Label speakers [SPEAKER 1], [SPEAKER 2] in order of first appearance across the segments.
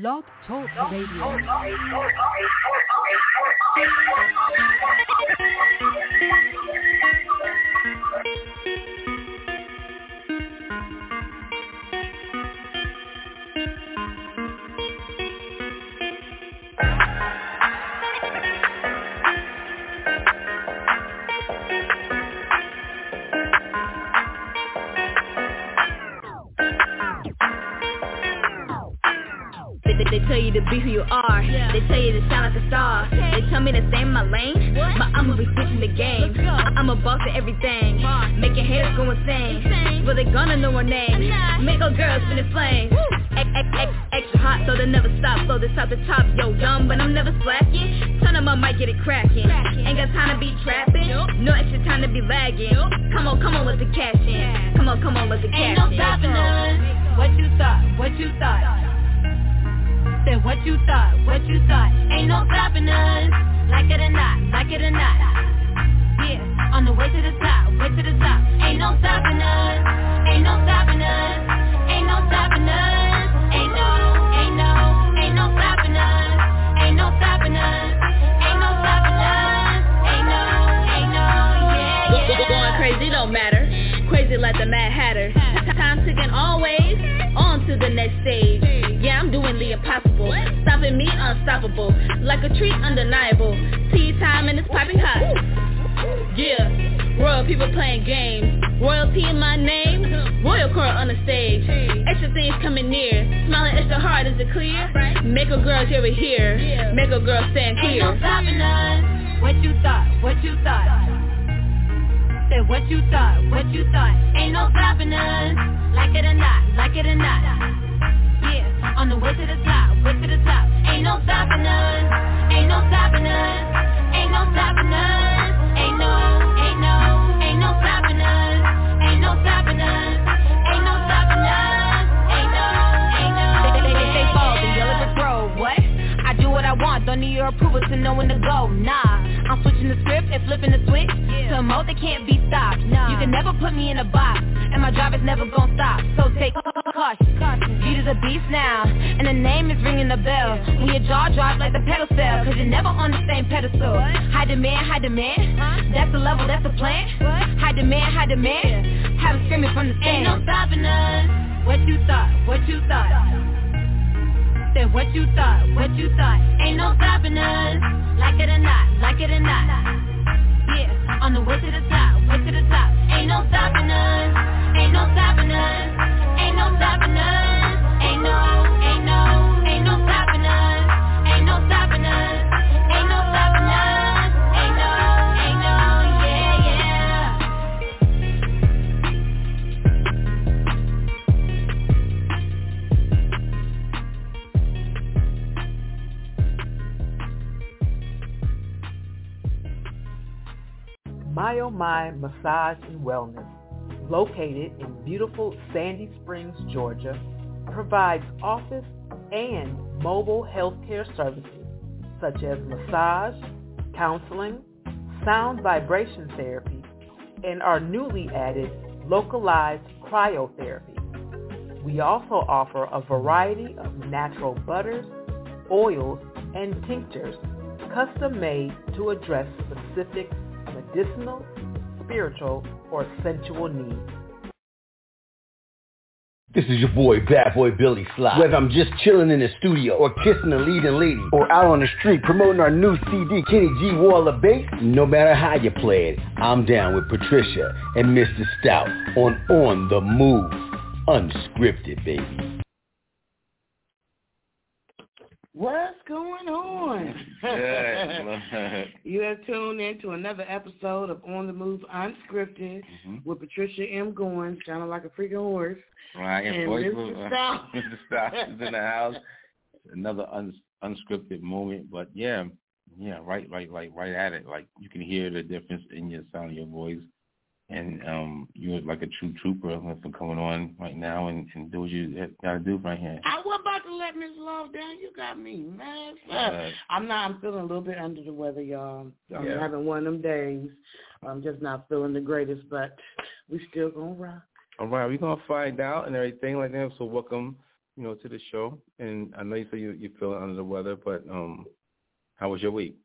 [SPEAKER 1] Blog Talk Radio.
[SPEAKER 2] Tell you to be who you are.
[SPEAKER 3] Yeah.
[SPEAKER 2] They tell you to sound like a star.
[SPEAKER 3] Okay.
[SPEAKER 2] They tell me to stay in my lane.
[SPEAKER 3] What?
[SPEAKER 2] But I'ma be switching the game. I- I'm a boss at everything.
[SPEAKER 3] Boss.
[SPEAKER 2] Making haters go insane.
[SPEAKER 3] Insane.
[SPEAKER 2] But they gonna know our name. Make our girls spin the flames. X, X, X, extra hot so they never stop. So this top to top, yo, dumb, but I'm never slacking. Turn up, I might get it cracking.
[SPEAKER 3] Cracking.
[SPEAKER 2] Ain't got time to be trapping.
[SPEAKER 3] Nope.
[SPEAKER 2] No extra time to be lagging.
[SPEAKER 3] Nope.
[SPEAKER 2] Come on, come on, let the cash in.
[SPEAKER 3] Yeah.
[SPEAKER 2] Come on, come on, let the
[SPEAKER 3] Ain't
[SPEAKER 2] cash
[SPEAKER 3] no stopping us. What you thought? What you thought? Said what you thought? What you thought? Ain't no stopping us. Like it or not, like it or not. Yeah, on the way to the top, way to the top. Ain't no stopping us. Ain't no stopping us. Ain't no stopping us. Stopping
[SPEAKER 2] me unstoppable. Like a treat undeniable. Tea time and it's piping hot. Yeah. Royal people playing games. Royalty in my name. Royal court on the stage. Extra things coming near. Smiling extra hard, is it clear? Make a girl hear it here. Make a girl stand
[SPEAKER 3] Ain't no
[SPEAKER 2] clear.
[SPEAKER 3] stopping us. What you thought? What you thought? Said what you thought? What you thought? Ain't no stopping us. Like it or not, like it or not. Yeah, on the way to the top, way to the top. Ain't no stopping us. Ain't no stopping us. Ain't no stopping us. Ain't no, ain't no, ain't no stopping us. Ain't no stopping us. Ain't no stopping us. Ain't no, ain't no.
[SPEAKER 2] They, they, they, they fall, the
[SPEAKER 3] yeah.
[SPEAKER 2] yellow brick road. What? I do what I want, don't need your approval to know when to go. Nah, I'm switching the script and flipping the switch to a mode that can't be stopped.
[SPEAKER 3] Nah.
[SPEAKER 2] You can never put me in a box, and my job is never gonna stop. So take caution.
[SPEAKER 3] Caution.
[SPEAKER 2] Gita's a beast now, and the name is ringing the bell. When your jaw drops like the pedal cell, cause you're never on the same pedestal. High demand, high demand. That's the level, that's the plan. High demand, high demand. Have it screaming from the
[SPEAKER 3] Ain't no stopping us. What you thought? What you thought? Said what you thought? What you thought? Ain't no stopping us. Like it or not, like it or not. Yeah, on the way to the top, way to the top. Ain't no stopping us. Ain't no stopping us. Ain't no stopping us.
[SPEAKER 4] My Oh My Massage and Wellness, located in beautiful Sandy Springs, Georgia, provides office and mobile healthcare services such as massage, counseling, sound vibration therapy, and our newly added localized cryotherapy. We also offer a variety of natural butters, oils, and tinctures custom made to address specific medicinal, spiritual, or sensual needs.
[SPEAKER 5] This is your boy, Bad Boy Billy Sly. Whether I'm just chilling in the studio or kissing a leading lady or out on the street promoting our new CD, Kenny G Wall of Bass, no matter how you play it, I'm down with Patricia and Mr. Stout on On the Move. Unscripted, baby.
[SPEAKER 6] What's going on? You have tuned in to another episode of On the Move Unscripted
[SPEAKER 7] Mhm.
[SPEAKER 6] with Patricia M. Goins, sounding like a freaking horse.
[SPEAKER 7] Right,
[SPEAKER 6] And
[SPEAKER 7] and voice
[SPEAKER 6] Mr.
[SPEAKER 7] uh, Mr. Is in the house. Another uns unscripted moment, but yeah, yeah, right, right, like right at it. Like you can hear the difference in your sound of your voice, and um, you're like a true trooper for coming on right now and, and do what you gotta do right here.
[SPEAKER 6] I was about to let Miss Love down. You got me mad.
[SPEAKER 7] Uh,
[SPEAKER 6] I'm not. I'm feeling a little bit under the weather, y'all. I'm
[SPEAKER 7] Yeah.
[SPEAKER 6] having one of them days. I'm just not feeling the greatest, but we still gonna rock.
[SPEAKER 7] All right, we're gonna find out and everything like that. So welcome you know, to the show. And I know you said you you feeling under the weather, but um, how was your week?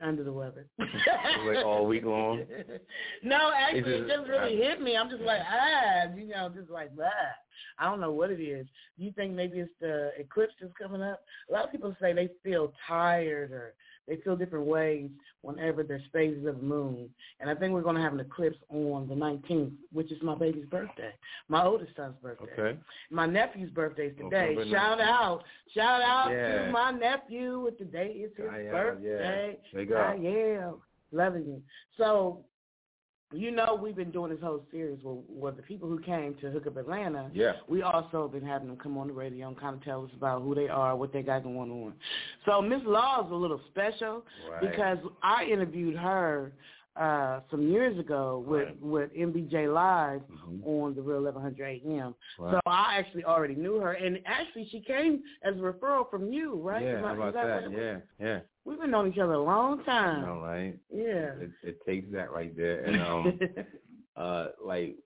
[SPEAKER 6] Under the weather.
[SPEAKER 7] like all week long.
[SPEAKER 6] no, actually, it
[SPEAKER 7] it-
[SPEAKER 6] just really hit me. I'm just like, ah, you know, just like that. I don't know what it is. You think maybe it's the eclipse that's coming up? A lot of people say they feel tired or they feel different ways whenever there's phases of the moon. And I think we're going to have an eclipse on the 19th, which is my baby's birthday, my oldest son's birthday.
[SPEAKER 7] Okay.
[SPEAKER 6] My nephew's birthday is today.
[SPEAKER 7] November
[SPEAKER 6] Shout out, shout out
[SPEAKER 7] Yeah.
[SPEAKER 6] to my nephew. With today is his
[SPEAKER 7] I am,
[SPEAKER 6] birthday.
[SPEAKER 7] yeah. Big
[SPEAKER 6] I am loving you. So, you know, we've been doing this whole series with, with the people who came to Hook Up Atlanta.
[SPEAKER 7] Yeah.
[SPEAKER 6] We also been having them come on the radio and kind of tell us about who they are, what they got going on. So Miss Law is a little special
[SPEAKER 7] Right.
[SPEAKER 6] because I interviewed her uh some years ago with
[SPEAKER 7] Right.
[SPEAKER 6] with MBJ Live
[SPEAKER 7] Mhm.
[SPEAKER 6] on the Real 1100 AM.
[SPEAKER 7] Right.
[SPEAKER 6] So I actually already knew her, and actually she came as a referral from you, right?
[SPEAKER 7] Yeah, how about that?
[SPEAKER 6] it?
[SPEAKER 7] Yeah, yeah.
[SPEAKER 6] We've been knowing each other a long time.
[SPEAKER 7] All right.
[SPEAKER 6] Yeah.
[SPEAKER 7] It, it takes that right there, and um, uh, like,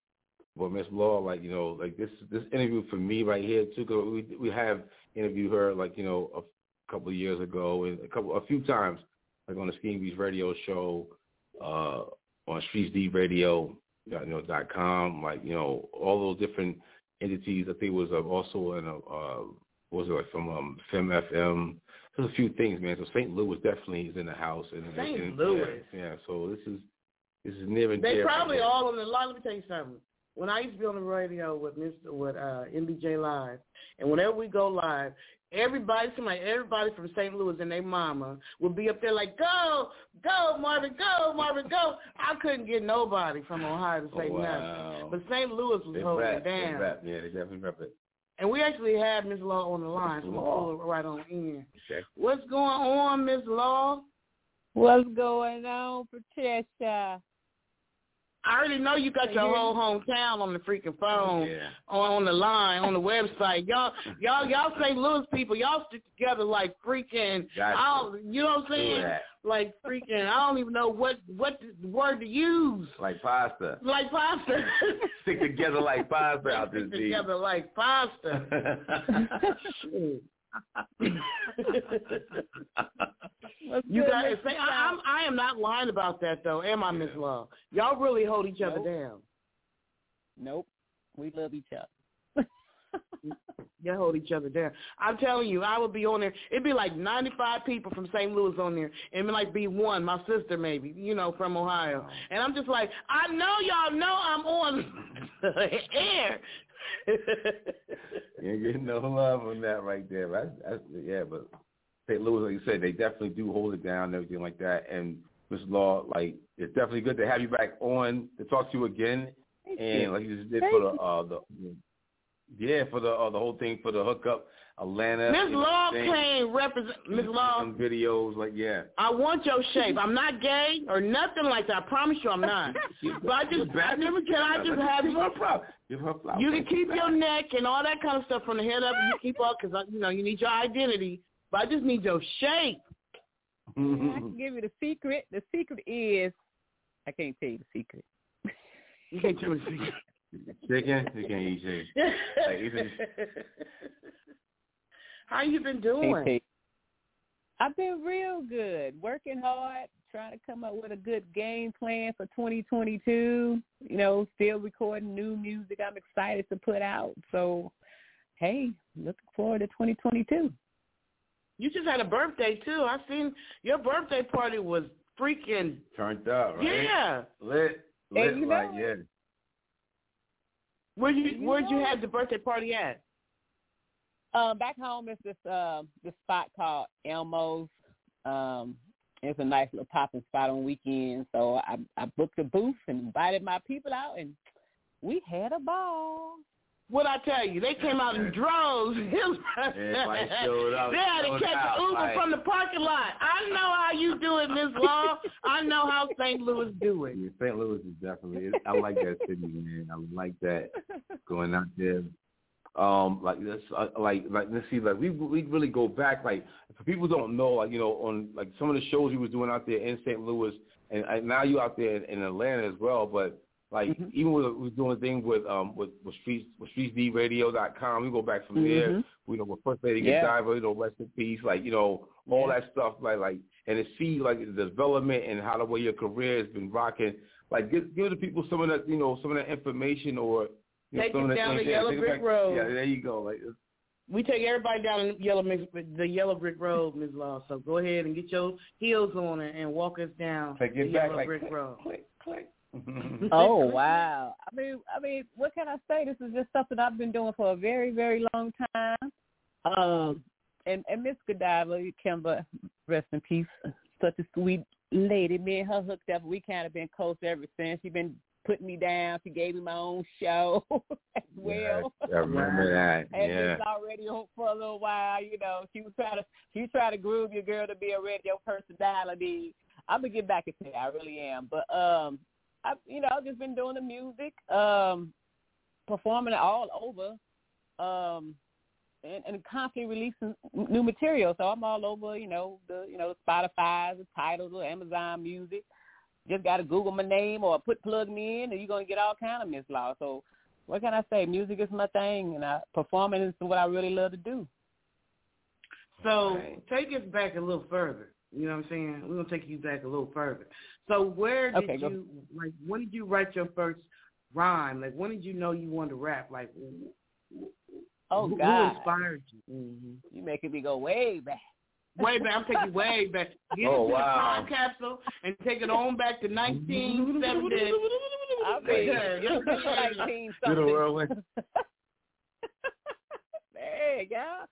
[SPEAKER 7] well, Miss Law, like you know, like this this interview for me right here too. 'cause we we have interviewed her like you know a couple of years ago and a couple a few times like on the Skinny Beach Radio show, uh, on Streets D Radio, you know dot com, like you know all those different entities. I think it was uh, also in a uh, what was it like from um, Fem FM. There's a few things, man. So St. Louis definitely is in the house. And,
[SPEAKER 6] St.
[SPEAKER 7] and-
[SPEAKER 6] Louis.
[SPEAKER 7] Yeah, yeah. So this is this is near and
[SPEAKER 6] They probably all on the line. Let me tell you something. When I used to be on the radio with Mr. with uh, MBJ Live, and whenever we go live, everybody, somebody, everybody from St. Louis and their mama would be up there like, "Go, go, Marvin, go, Marvin, go." I couldn't get nobody from Ohio to say
[SPEAKER 7] Oh,
[SPEAKER 6] nothing, but St. Louis was
[SPEAKER 7] they
[SPEAKER 6] holding
[SPEAKER 7] rap,
[SPEAKER 6] it
[SPEAKER 7] they
[SPEAKER 6] down.
[SPEAKER 7] rap. Yeah, they definitely rap it.
[SPEAKER 6] And we actually had Miss Law on the line, so we'll
[SPEAKER 7] Law.
[SPEAKER 6] pull her right on in.
[SPEAKER 7] Okay.
[SPEAKER 6] What's going on, Miss Law?
[SPEAKER 8] What's going on, Patricia?
[SPEAKER 6] I already know you got your whole hometown on the freaking phone.
[SPEAKER 7] Yeah.
[SPEAKER 6] on, the line on the website. Y'all, y'all, y'all St. Louis people, y'all stick together like freaking.
[SPEAKER 7] Got
[SPEAKER 6] I don't, you know what I'm saying? Like freaking. I don't even know what what the word to use.
[SPEAKER 7] Like pasta.
[SPEAKER 6] Like pasta.
[SPEAKER 7] Stick together like pasta out this
[SPEAKER 6] Stick together like pasta. You guys, say, I, I'm, I am not lying about that though, am I, Miss Love? Y'all really hold each other
[SPEAKER 8] Nope.
[SPEAKER 6] down.
[SPEAKER 8] Nope. We love each other.
[SPEAKER 6] Y'all hold each other down. I'm telling you, I would be on there. It'd be like 95 people from St. Louis on there, and it might be one, my sister maybe, you know, from Ohio. Oh. And I'm just like, I know y'all know I'm on the air.
[SPEAKER 7] You ain't getting no love on that right there. That's, that's yeah, but St. Louis, like you said, they definitely do hold it down and everything like that. And Ms. Law, like it's definitely good to have you back on to talk to you again.
[SPEAKER 8] Thank
[SPEAKER 7] and
[SPEAKER 8] you.
[SPEAKER 7] like you just did
[SPEAKER 8] Thank
[SPEAKER 7] for the uh the yeah for the uh, the whole thing for the hookup Atlanta.
[SPEAKER 6] Miss Law came represent Miss Law.
[SPEAKER 7] Some videos like yeah.
[SPEAKER 6] I want your shape. I'm not gay or nothing like that. I promise you, I'm not. But I just, I never can. I just have
[SPEAKER 7] Give
[SPEAKER 6] you.
[SPEAKER 7] Her flowers. Give her flowers.
[SPEAKER 6] You can keep your neck and all that kind of stuff from the head up. You keep up because you know you need your identity. But I just need your shape.
[SPEAKER 8] I can give you the secret. The secret is, I can't tell you the secret.
[SPEAKER 6] You can't tell me the secret.
[SPEAKER 7] chicken. You can't eat chicken. Like, even-
[SPEAKER 6] How you been
[SPEAKER 8] Can't tell
[SPEAKER 6] doing?
[SPEAKER 8] You. I've been real good, working hard, trying to come up with a good game plan for 2022. You know, still recording new music. I'm excited to put out. So, hey, looking forward to 2022.
[SPEAKER 6] You just had a birthday too. I seen your birthday party was freaking
[SPEAKER 7] Turned up, right?
[SPEAKER 6] yeah.
[SPEAKER 7] Lit.
[SPEAKER 8] And
[SPEAKER 7] Lit
[SPEAKER 8] you
[SPEAKER 7] like
[SPEAKER 8] know-
[SPEAKER 7] yeah.
[SPEAKER 6] Where you
[SPEAKER 8] You
[SPEAKER 6] where'd you
[SPEAKER 8] know-
[SPEAKER 6] have the birthday party at?
[SPEAKER 8] Um, back home is this uh, this spot called Elmo's. Um, it's a nice little popping spot on weekends. So I I booked a booth and invited my people out, and we had a ball.
[SPEAKER 6] What I tell you, they came out in droves.
[SPEAKER 7] Everybody showed up,
[SPEAKER 6] They had to catch
[SPEAKER 7] out,
[SPEAKER 6] an Uber
[SPEAKER 7] like-
[SPEAKER 6] from the parking lot. I know how you do it, Miss Law. I know how St. Louis do it.
[SPEAKER 7] Yeah, St. Louis is definitely. I like that city, man. I like that going out there. Um, like this, uh, like like let's see, like we we really go back. Like for people don't know, like you know, on like some of the shows we was doing out there in St. Louis, and, now you out there in, in Atlanta as well. But Like
[SPEAKER 8] Mhm.
[SPEAKER 7] even with we're doing a thing with um with with streets with streetsdradio.com. We go back from there.
[SPEAKER 8] Mhm.
[SPEAKER 7] We know with First Lady
[SPEAKER 8] Yeah.
[SPEAKER 7] Godiva, you know, rest in peace. Like you know all
[SPEAKER 8] Yeah.
[SPEAKER 7] that stuff. Like like and to see like the development and how the way your career has been rocking. Like give give the people some of that you know some of that information or you
[SPEAKER 6] Take
[SPEAKER 7] some
[SPEAKER 6] it
[SPEAKER 7] that
[SPEAKER 6] down the
[SPEAKER 7] yeah,
[SPEAKER 6] yellow brick
[SPEAKER 7] back-
[SPEAKER 6] road.
[SPEAKER 7] Yeah, there you go. Like
[SPEAKER 6] We take everybody down the yellow the yellow brick road, Ms. Law. So go ahead and get your heels on and, and walk us down
[SPEAKER 7] Take
[SPEAKER 6] the
[SPEAKER 7] back
[SPEAKER 6] yellow
[SPEAKER 7] like
[SPEAKER 6] brick
[SPEAKER 7] click,
[SPEAKER 6] road.
[SPEAKER 7] click, click.
[SPEAKER 8] Oh wow! I mean, I mean, what can I say? This is just something I've been doing for a very, very long time. Um, and and Miss Godiva, Kimber, rest in peace. Such a sweet lady. Me and her hooked up. We kind of been close ever since. She been putting me down. She gave me my own show as well.
[SPEAKER 7] I remember that.
[SPEAKER 8] And
[SPEAKER 7] Yeah.
[SPEAKER 8] it's already on for a little while, you know. She was trying to she was trying to groove your girl to be a radio personality. I'm gonna get back into that, I really am. But um I you know, I've just been doing the music, um, performing it all over, um and, and constantly releasing new material. So I'm all over, you know, the you know, Spotify, the Tidals, the Amazon music. Just gotta Google my name or put plug me in and you're gonna get all kind of Miss Law. So what can I say? Music is my thing, and I, performing is what I really love to do.
[SPEAKER 6] So
[SPEAKER 7] Right.
[SPEAKER 6] take us back a little further. You know what I'm saying? We're gonna take you back a little further. So where did
[SPEAKER 8] Okay,
[SPEAKER 6] you like? When did you write your first rhyme? Like when did you know you wanted to rap? Like
[SPEAKER 8] Oh
[SPEAKER 6] who,
[SPEAKER 8] God,
[SPEAKER 6] who inspired you? hmm
[SPEAKER 8] you making me go way back.
[SPEAKER 6] Way back. I'm taking way back. Get
[SPEAKER 7] Oh,
[SPEAKER 6] into
[SPEAKER 7] wow.
[SPEAKER 6] the time capsule and take it on back to 1970.
[SPEAKER 8] I mean,
[SPEAKER 6] Yeah.
[SPEAKER 8] nineteen
[SPEAKER 7] Do the
[SPEAKER 8] something.
[SPEAKER 7] whirlwind.
[SPEAKER 8] Hey, yeah.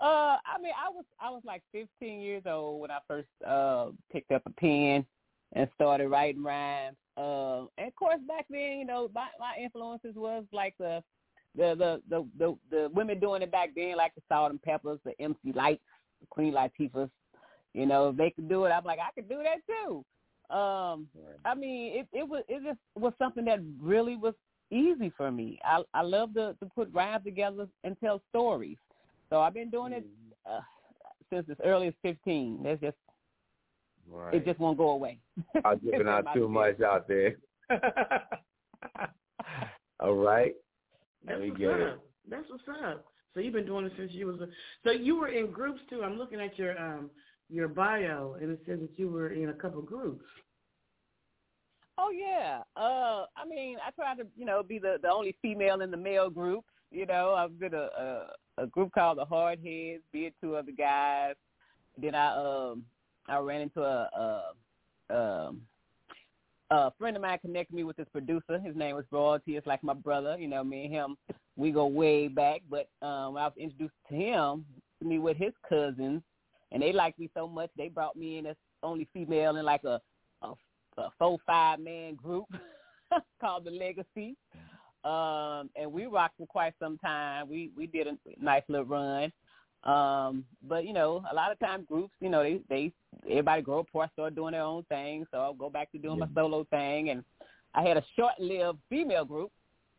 [SPEAKER 8] Uh, I mean, I was I was like 15 years old when I first uh picked up a pen and started writing rhymes. Uh, and of course, back then, you know, my my influences was like the the the the the, the women doing it back then, like the Salt-N-Pepas, the MC Lytes, the Queen Latifahs. You know, if they could do it, I'm like, I could do that too. Um, I mean, it it was it just was something that really was easy for me. I I love to to put rhymes together and tell stories. So I've been doing it uh, since as early as 15. There's just
[SPEAKER 7] Right.
[SPEAKER 8] it just won't go away.
[SPEAKER 7] I'm giving out too much out there. All right.
[SPEAKER 6] That's
[SPEAKER 7] Let me
[SPEAKER 6] what's
[SPEAKER 7] get it.
[SPEAKER 6] That's what's up. So you've been doing it since you was a. So you were in groups too. I'm looking at your um your bio and it says that you were in a couple groups.
[SPEAKER 8] Oh yeah. Uh, I mean, I try to, you know, be the the only female in the male group. You know, I've been a a, a group called the Hard Heads, be it two other guys. Then I um I ran into a a um a friend of mine connected me with this producer. His name was Royalty. It's like my brother. You know, me and him, we go way back. But um, I was introduced to him, to me with his cousins, and they liked me so much, they brought me in as only female in like a a, a four five man group called the Legacy. Um, and we rocked for quite some time. We we did a nice little run. Um, but you know, a lot of times groups, you know, they they everybody grow apart, start doing their own thing. So I'll go back to doing my solo thing. And I had a short-lived female group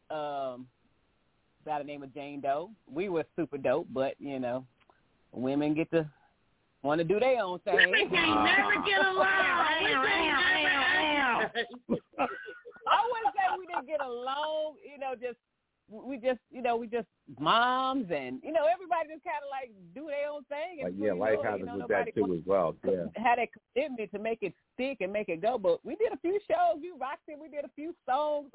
[SPEAKER 8] um, by the name of Jane Doe. We were super dope, but you know, women get to want to do their own thing.
[SPEAKER 6] Women can't never get along.
[SPEAKER 8] I wouldn't say we didn't get along. You know, just we just you know we just moms and you know everybody just kind of like do their own thing.
[SPEAKER 7] Like, yeah, life happens
[SPEAKER 8] you know,
[SPEAKER 7] with that too as well. Yeah.
[SPEAKER 8] had a commitment to make it stick and make it go. But we did a few shows. We rocked it. We did a few songs.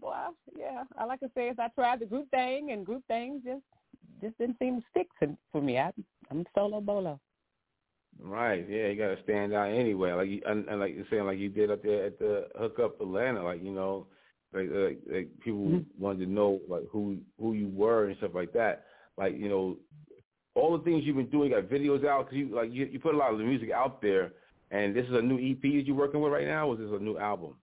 [SPEAKER 8] Well, yeah. I like to say is I tried the group thing, and group things just just didn't seem to stick to, for me. I, I'm solo bolo.
[SPEAKER 7] Right. Yeah, you got to stand out anyway. Like you, and, and like you're saying, like you did up there at the hookup Atlanta. Like you know, like like, like people
[SPEAKER 8] Mm-hmm.
[SPEAKER 7] wanted to know like who who you were and stuff like that. Like you know, all the things you've been doing. You got videos out because you like you, you put a lot of the music out there. And this is a new EP that you're working with right now. Or is this a new album?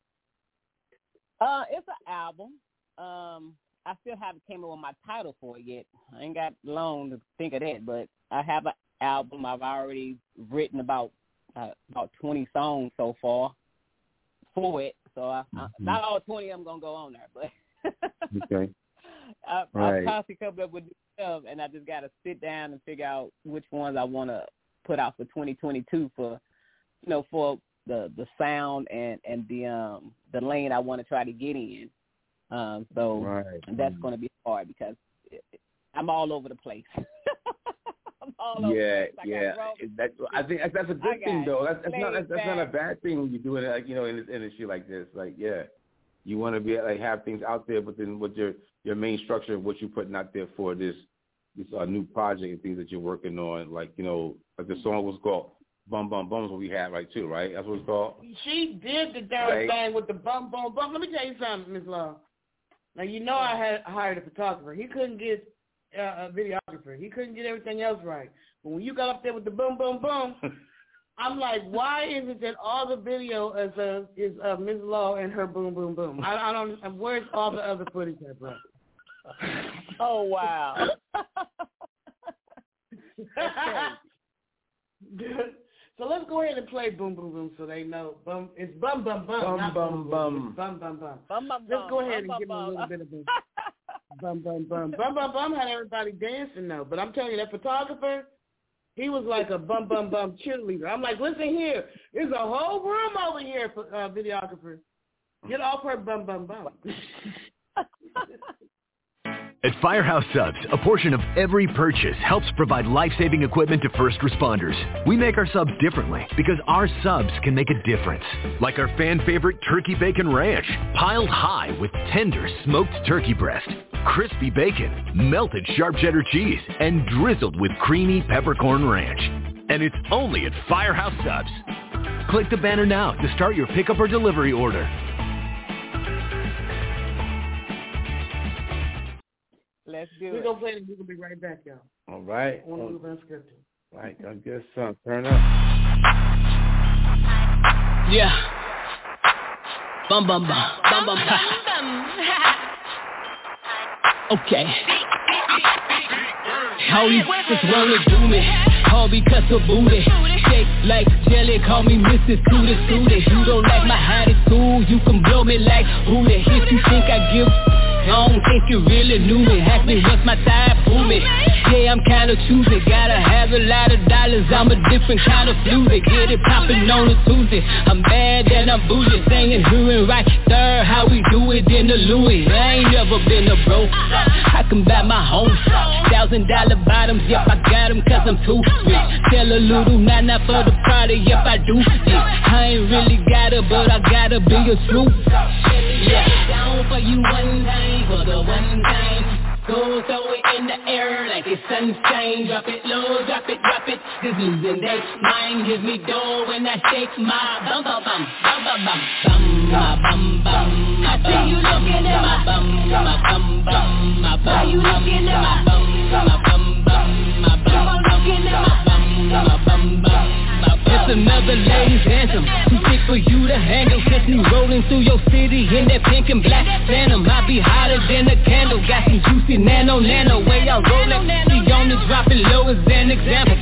[SPEAKER 8] Uh, it's an album. Um, I still haven't came up with my title for it yet. I ain't got long to think of that, but I have an album. I've already written about uh, about twenty songs so far for it. So I, I, not all twenty of them gonna go on there, but
[SPEAKER 7] Okay.
[SPEAKER 8] I,
[SPEAKER 7] Right.
[SPEAKER 8] I've constantly come up with stuff, and I just got to sit down and figure out which ones I want to put out for 2022 for, you know, for the the sound and and the um the lane I want to try to get in. Um, so
[SPEAKER 9] Right.
[SPEAKER 8] that's going to be hard because I'm all over the place. All over
[SPEAKER 9] yeah.
[SPEAKER 8] I
[SPEAKER 9] yeah.
[SPEAKER 8] got
[SPEAKER 9] That, I think that's, that's a good thing, though. That's, that's not that's, that's not a bad thing when you're doing it, like you know, in this industry like this. Like, yeah, you want to be like have things out there, but then what your your main structure of what you're putting out there for this this uh, new project and things that you're working on, like you know, like the song was called "Bum Bum Bum" is what we had right? Too, right? That's what it's called.
[SPEAKER 6] She did the darn
[SPEAKER 9] Right.
[SPEAKER 6] thing with the bum bum bum. Let me tell you something, Miss Love. Now you know I had hired a photographer. He couldn't get uh, a videographer. He couldn't get everything else right. But when you got up there with the boom boom boom, I'm like, why is it that all the video is uh, is uh, Ms. Law and her boom boom boom? I, I don't. Where's all the other footage at, bro?
[SPEAKER 8] Oh wow.
[SPEAKER 6] so let's go ahead and play boom boom boom so they know. Bum, it's bum bum bum.
[SPEAKER 9] Bum,
[SPEAKER 6] not
[SPEAKER 9] bum, bum.
[SPEAKER 6] It's bum bum bum.
[SPEAKER 8] Bum, bum,
[SPEAKER 6] Let's go ahead
[SPEAKER 8] bum,
[SPEAKER 6] and give them a little bit of this. Bum bum bum bum bum bum had everybody dancing though. But I'm telling you, that photographer, he was like a bum bum bum cheerleader. I'm like, listen here, there's a whole room over here for uh, videographer. Get off her bum bum bum.
[SPEAKER 10] At Firehouse Subs, a portion of every purchase helps provide life-saving equipment to first responders. We make our subs differently because our subs can make a difference. Like our fan favorite Turkey Bacon Ranch, piled high with tender smoked turkey breast, crispy bacon, melted sharp cheddar cheese, and drizzled with creamy peppercorn ranch. And it's only at Firehouse Subs. Click the banner now to start your pickup or delivery order.
[SPEAKER 8] Let's do
[SPEAKER 6] We're
[SPEAKER 8] it.
[SPEAKER 6] gonna play it. We're gonna be right back, y'all.
[SPEAKER 9] All right.
[SPEAKER 6] I want to move unscripted.
[SPEAKER 9] Right. I guess son. Turn up.
[SPEAKER 11] Yeah. Bum bum bum bum bum bum. Okay. How these just wanna do me? Call because of booty. Shake like jelly, call me Mrs. Tutti Tutti. You don't like my attitude, you can blow me like Hootie. If you think I give I don't think you really knew me. Me what's my who me. Yeah, I'm kinda choosy. Gotta have a lot of dollars. I'm a different kind of floozy Get it poppin' on a Tuesday. I'm bad and I'm bougie. Singing who and right there How we do it in the Louis. I ain't never been a broke I can buy my home. Thousand dollar bottoms. Yep, I got 'em cause I'm too rich Tell a little nana for the party. Yep, I do. It I ain't really got it But I gotta be a truth Yeah, down for you one time For the one time Go throw it in the air like it's sunshine Drop it low, drop it, drop it Just losing that mind Give me dough when I shake my bum bum bum Bum bum bum Bum my bum bum I see you looking at my bum My bum bum My bum Are you looking at my bum My bum bum My bum bum my bum My bum bum it's another ladies anthem Too thick for you to handle Catch me rolling through your city In that pink and black be hotter than a candle. Got some juicy nano nano. Way I roll it See on the drop it low as an example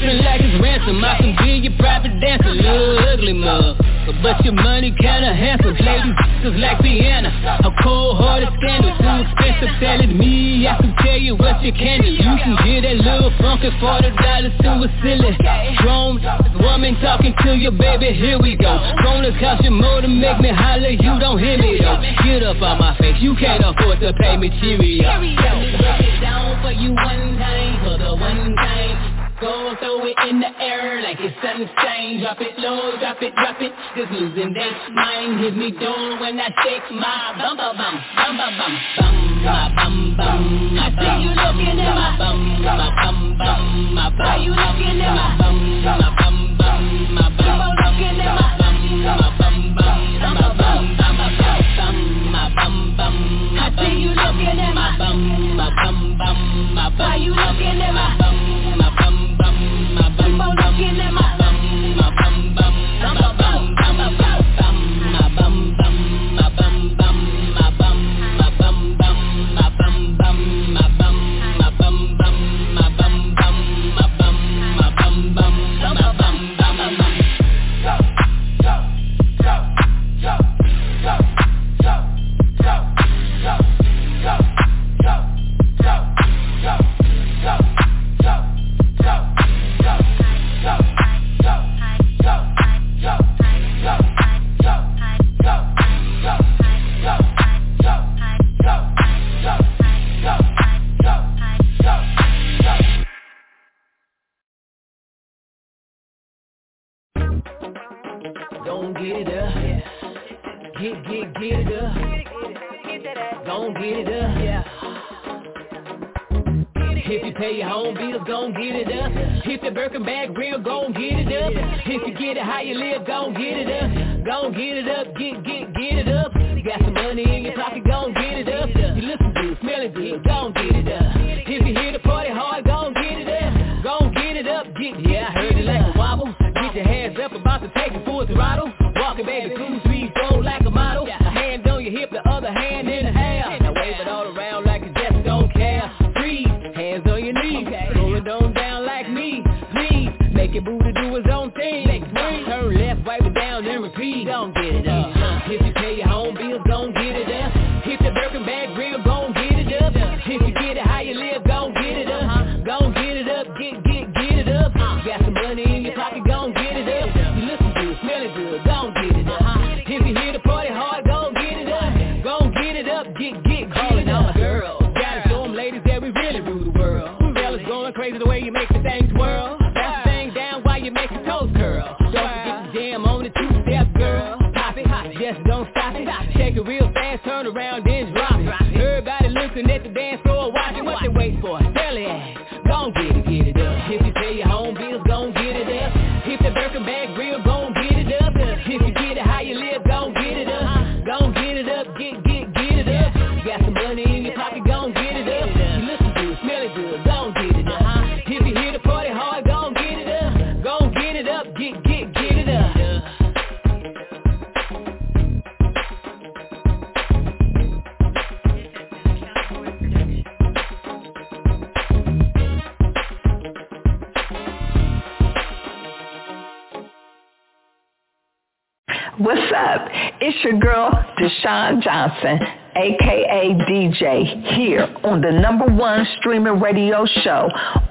[SPEAKER 11] See like it's ransom. I can be your private dancer. Little ugly mug. But your money kinda handsome. Ladies just like Vienna A cold hearted scandal. Too expensive. Telling me. I can tell you what you can do. You can get that little funky Forty dollars to a silly Grown woman talking to your baby, here we go. Gonna cost you more to make me holler, you don't hear me though. Get up on my face, you can't afford to pay me Cheerio. Break it down for you one time, for the one time Go throw it in the air like it's sunshine Drop it low, drop it, drop it. Just losing that mind Give me dough when I shake my bum bum bum Bum bum bum. Bum my bum bum. I see you looking at my bum My bum bum. My bum Are you looking at my bum My bum bum. My bum looking at my bum My bum bum My bum bum bum bum I see you looking at my bum My bum bum My bum Are you looking at my bum My bum bum bum Get, get, get it up. Gon' get it up. Yeah. If you pay your home bills, gon' get it up. If the Birkin bag real, gon' get it up. If you get it how you live, gon' get it up. Gon' get it up, get, get, get it up. You got some money in your pocket, gon' get it up. You listen good, smelling good, gon' get it
[SPEAKER 12] Johnson, aka DJ, here on the number one streaming radio show,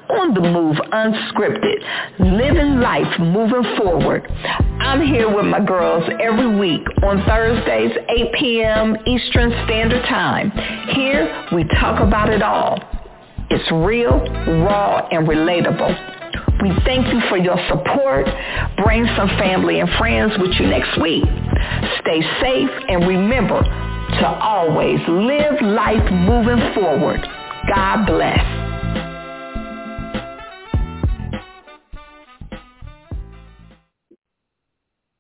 [SPEAKER 12] On the Move Unscripted, living life moving forward. I'm here with my girls every week on Thursdays, 8 p.m. Eastern Standard Time. Here, we talk about it all. It's real, raw, and relatable. We thank you for your support. Bring some family and friends with you next week. Stay safe and remember to always live life moving forward. God bless.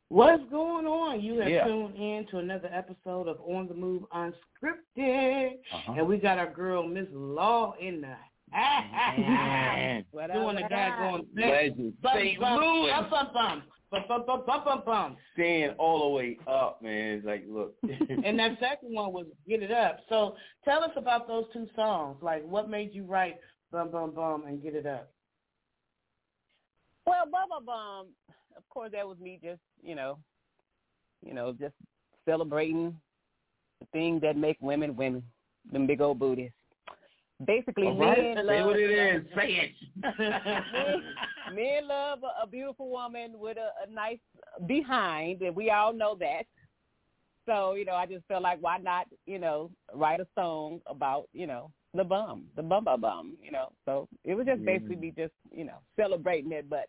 [SPEAKER 6] What's going on? You have
[SPEAKER 7] Yeah.
[SPEAKER 6] tuned in to another episode of On the Move Unscripted.
[SPEAKER 7] Uh-huh.
[SPEAKER 6] And we got our girl, Miss Law, in the
[SPEAKER 7] Man.
[SPEAKER 6] What Doing the guy going
[SPEAKER 7] Legend. St. Louis.
[SPEAKER 6] Bum, bum, bum. Bum, bum, bum, bum, bum, bum.
[SPEAKER 9] Staying all the way up, man. It's like, look.
[SPEAKER 6] and that second one was Get It Up. So tell us about those two songs. Like, what made you write Bum, Bum, Bum and Get It Up?
[SPEAKER 8] Well, Bum, Bum, Bum, of course, that was me just, you know, you know, just celebrating the things that make women women, them big old booties. Basically,
[SPEAKER 7] All right.
[SPEAKER 8] men
[SPEAKER 7] Say
[SPEAKER 8] love
[SPEAKER 7] what it is. Say
[SPEAKER 8] men, men love a, a beautiful woman with a, a nice behind, and we all know that. So, you know, I just felt like why not, you know, write a song about, you know, the bum, the bum bum bum, you know. So it was just basically mm. me just, you know, celebrating it, but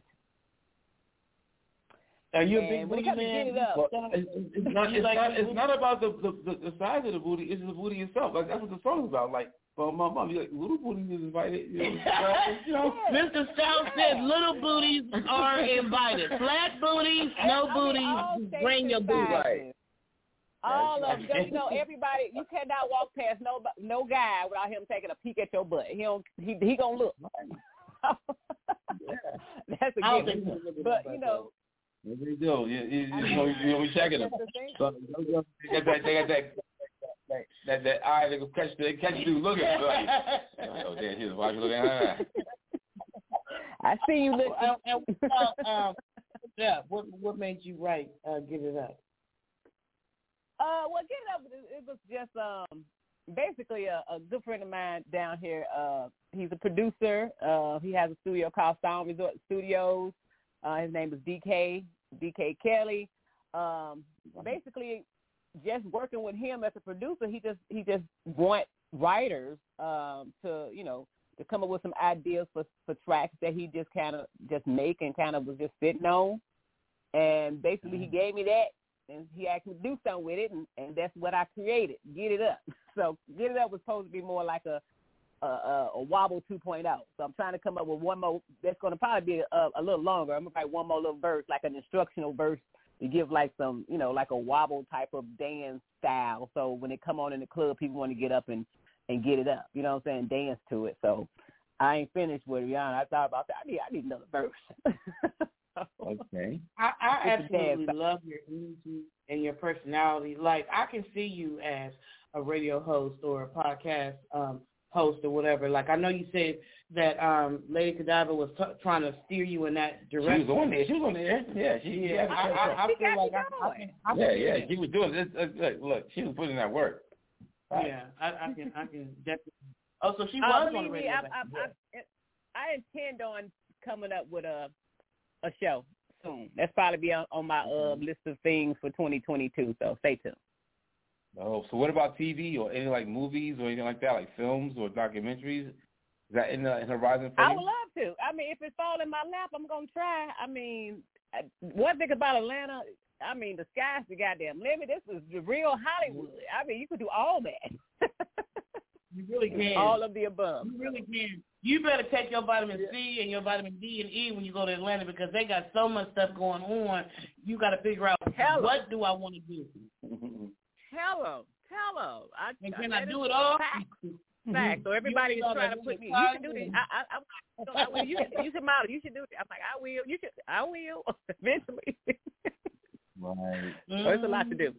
[SPEAKER 9] Are you a big booty
[SPEAKER 8] it
[SPEAKER 9] man?
[SPEAKER 8] it
[SPEAKER 9] Well, it's, not. It's not. It's not about the, the the the size of the booty. It's the booty itself. Like that's what the song's about. Like, bum my mom, You like little booties is invited. You know, you know.
[SPEAKER 6] Mr. Stout said little booties are invited. Flat booties, no
[SPEAKER 8] I mean,
[SPEAKER 6] booties, bring your
[SPEAKER 8] and
[SPEAKER 6] booty.
[SPEAKER 8] sizes. All of them, you know, everybody. You cannot walk past no no guy without him taking a peek at your butt. He don't. He he gonna look. That's a
[SPEAKER 6] don't
[SPEAKER 8] given.
[SPEAKER 6] think he's looking
[SPEAKER 8] But you know,
[SPEAKER 9] they do? You, you, you know, you know, we checking them.
[SPEAKER 8] the.
[SPEAKER 9] So, they got that. They got that. That, that, that eye they can catch they catch you looking like oh damn he's watching looking ah.
[SPEAKER 8] I see you look.
[SPEAKER 6] And, and what um, yeah, what what made you write uh, Get It Up?
[SPEAKER 8] Uh, well, get it up. It it was just um basically a, a good friend of mine down here. Uh, he's a producer. Uh, he has a studio called Sound Resort Studios. Uh, his name is DK DK Kelly. Um, basically, just working with him as a producer, he just he just want writers um, to you know to come up with some ideas for for tracks that he just kind of just make and kind of was just sitting on. And basically, he gave me that and he asked me to do something with it, and, and that's what I created. Get it up. So get it up was supposed to be more like a a, a, a wobble 2.0. So I'm trying to come up with one more. That's going to probably be a, a little longer. I'm gonna write one more little verse, like an instructional verse to give like some, you know, like a wobble type of dance style. So when it come on in the club, people want to get up and and get it up. You know what I'm saying? Dance to it. So I ain't finished with Rihanna. I thought about that. I need I need another verse.
[SPEAKER 7] Okay.
[SPEAKER 6] I, I absolutely love your energy and your personality. Like I can see you as a radio host or a podcast um, host or whatever. Like I know you said that um, Lady Godiva was t- trying to steer you in that direction.
[SPEAKER 7] She was on there. She was on there. Yeah, she.
[SPEAKER 6] Yeah, I, I, I feel like I, I can. I
[SPEAKER 7] yeah,
[SPEAKER 6] can
[SPEAKER 7] yeah. She was doing this. Look, look, look, she was putting in that work. Right.
[SPEAKER 6] Yeah, I, I can. I can definitely. Oh, so she
[SPEAKER 8] Uh,
[SPEAKER 6] was on
[SPEAKER 8] believe
[SPEAKER 6] the
[SPEAKER 8] me,
[SPEAKER 6] radio.
[SPEAKER 8] I,
[SPEAKER 6] back
[SPEAKER 8] I,
[SPEAKER 6] then.
[SPEAKER 8] I, I intend on coming up with a a show soon. That's probably be on, on my uh, list of things for 2022. So stay tuned.
[SPEAKER 7] Oh, so what about TV or any like movies or anything like that, like films or documentaries? Is that in the in horizon for
[SPEAKER 8] I
[SPEAKER 7] you?
[SPEAKER 8] would love to. I mean, if it fall in my lap, I'm gonna try. I mean, one thing about Atlanta, I mean, the sky's the goddamn limit. This is the real Hollywood. I mean, you could do all that.
[SPEAKER 6] You really can.
[SPEAKER 8] all of the above.
[SPEAKER 6] You really can. You better take your vitamin C and your vitamin D and E when you go to Atlanta because they got so much stuff going on. You got to figure out
[SPEAKER 8] Tell 'em.
[SPEAKER 6] what do I want to do.
[SPEAKER 8] Tell them, tell them. I,
[SPEAKER 6] And can
[SPEAKER 8] I
[SPEAKER 6] I do it all?
[SPEAKER 8] Fact. Fact. So everybody's
[SPEAKER 6] You know
[SPEAKER 8] trying to put me. You
[SPEAKER 6] time
[SPEAKER 8] should do this.
[SPEAKER 6] and-
[SPEAKER 8] I, I, I, so I will. You, should- you should model. You should do it. I'm like, I will. You should. I will. Eventually.
[SPEAKER 7] Right.
[SPEAKER 8] So it's a lot to do.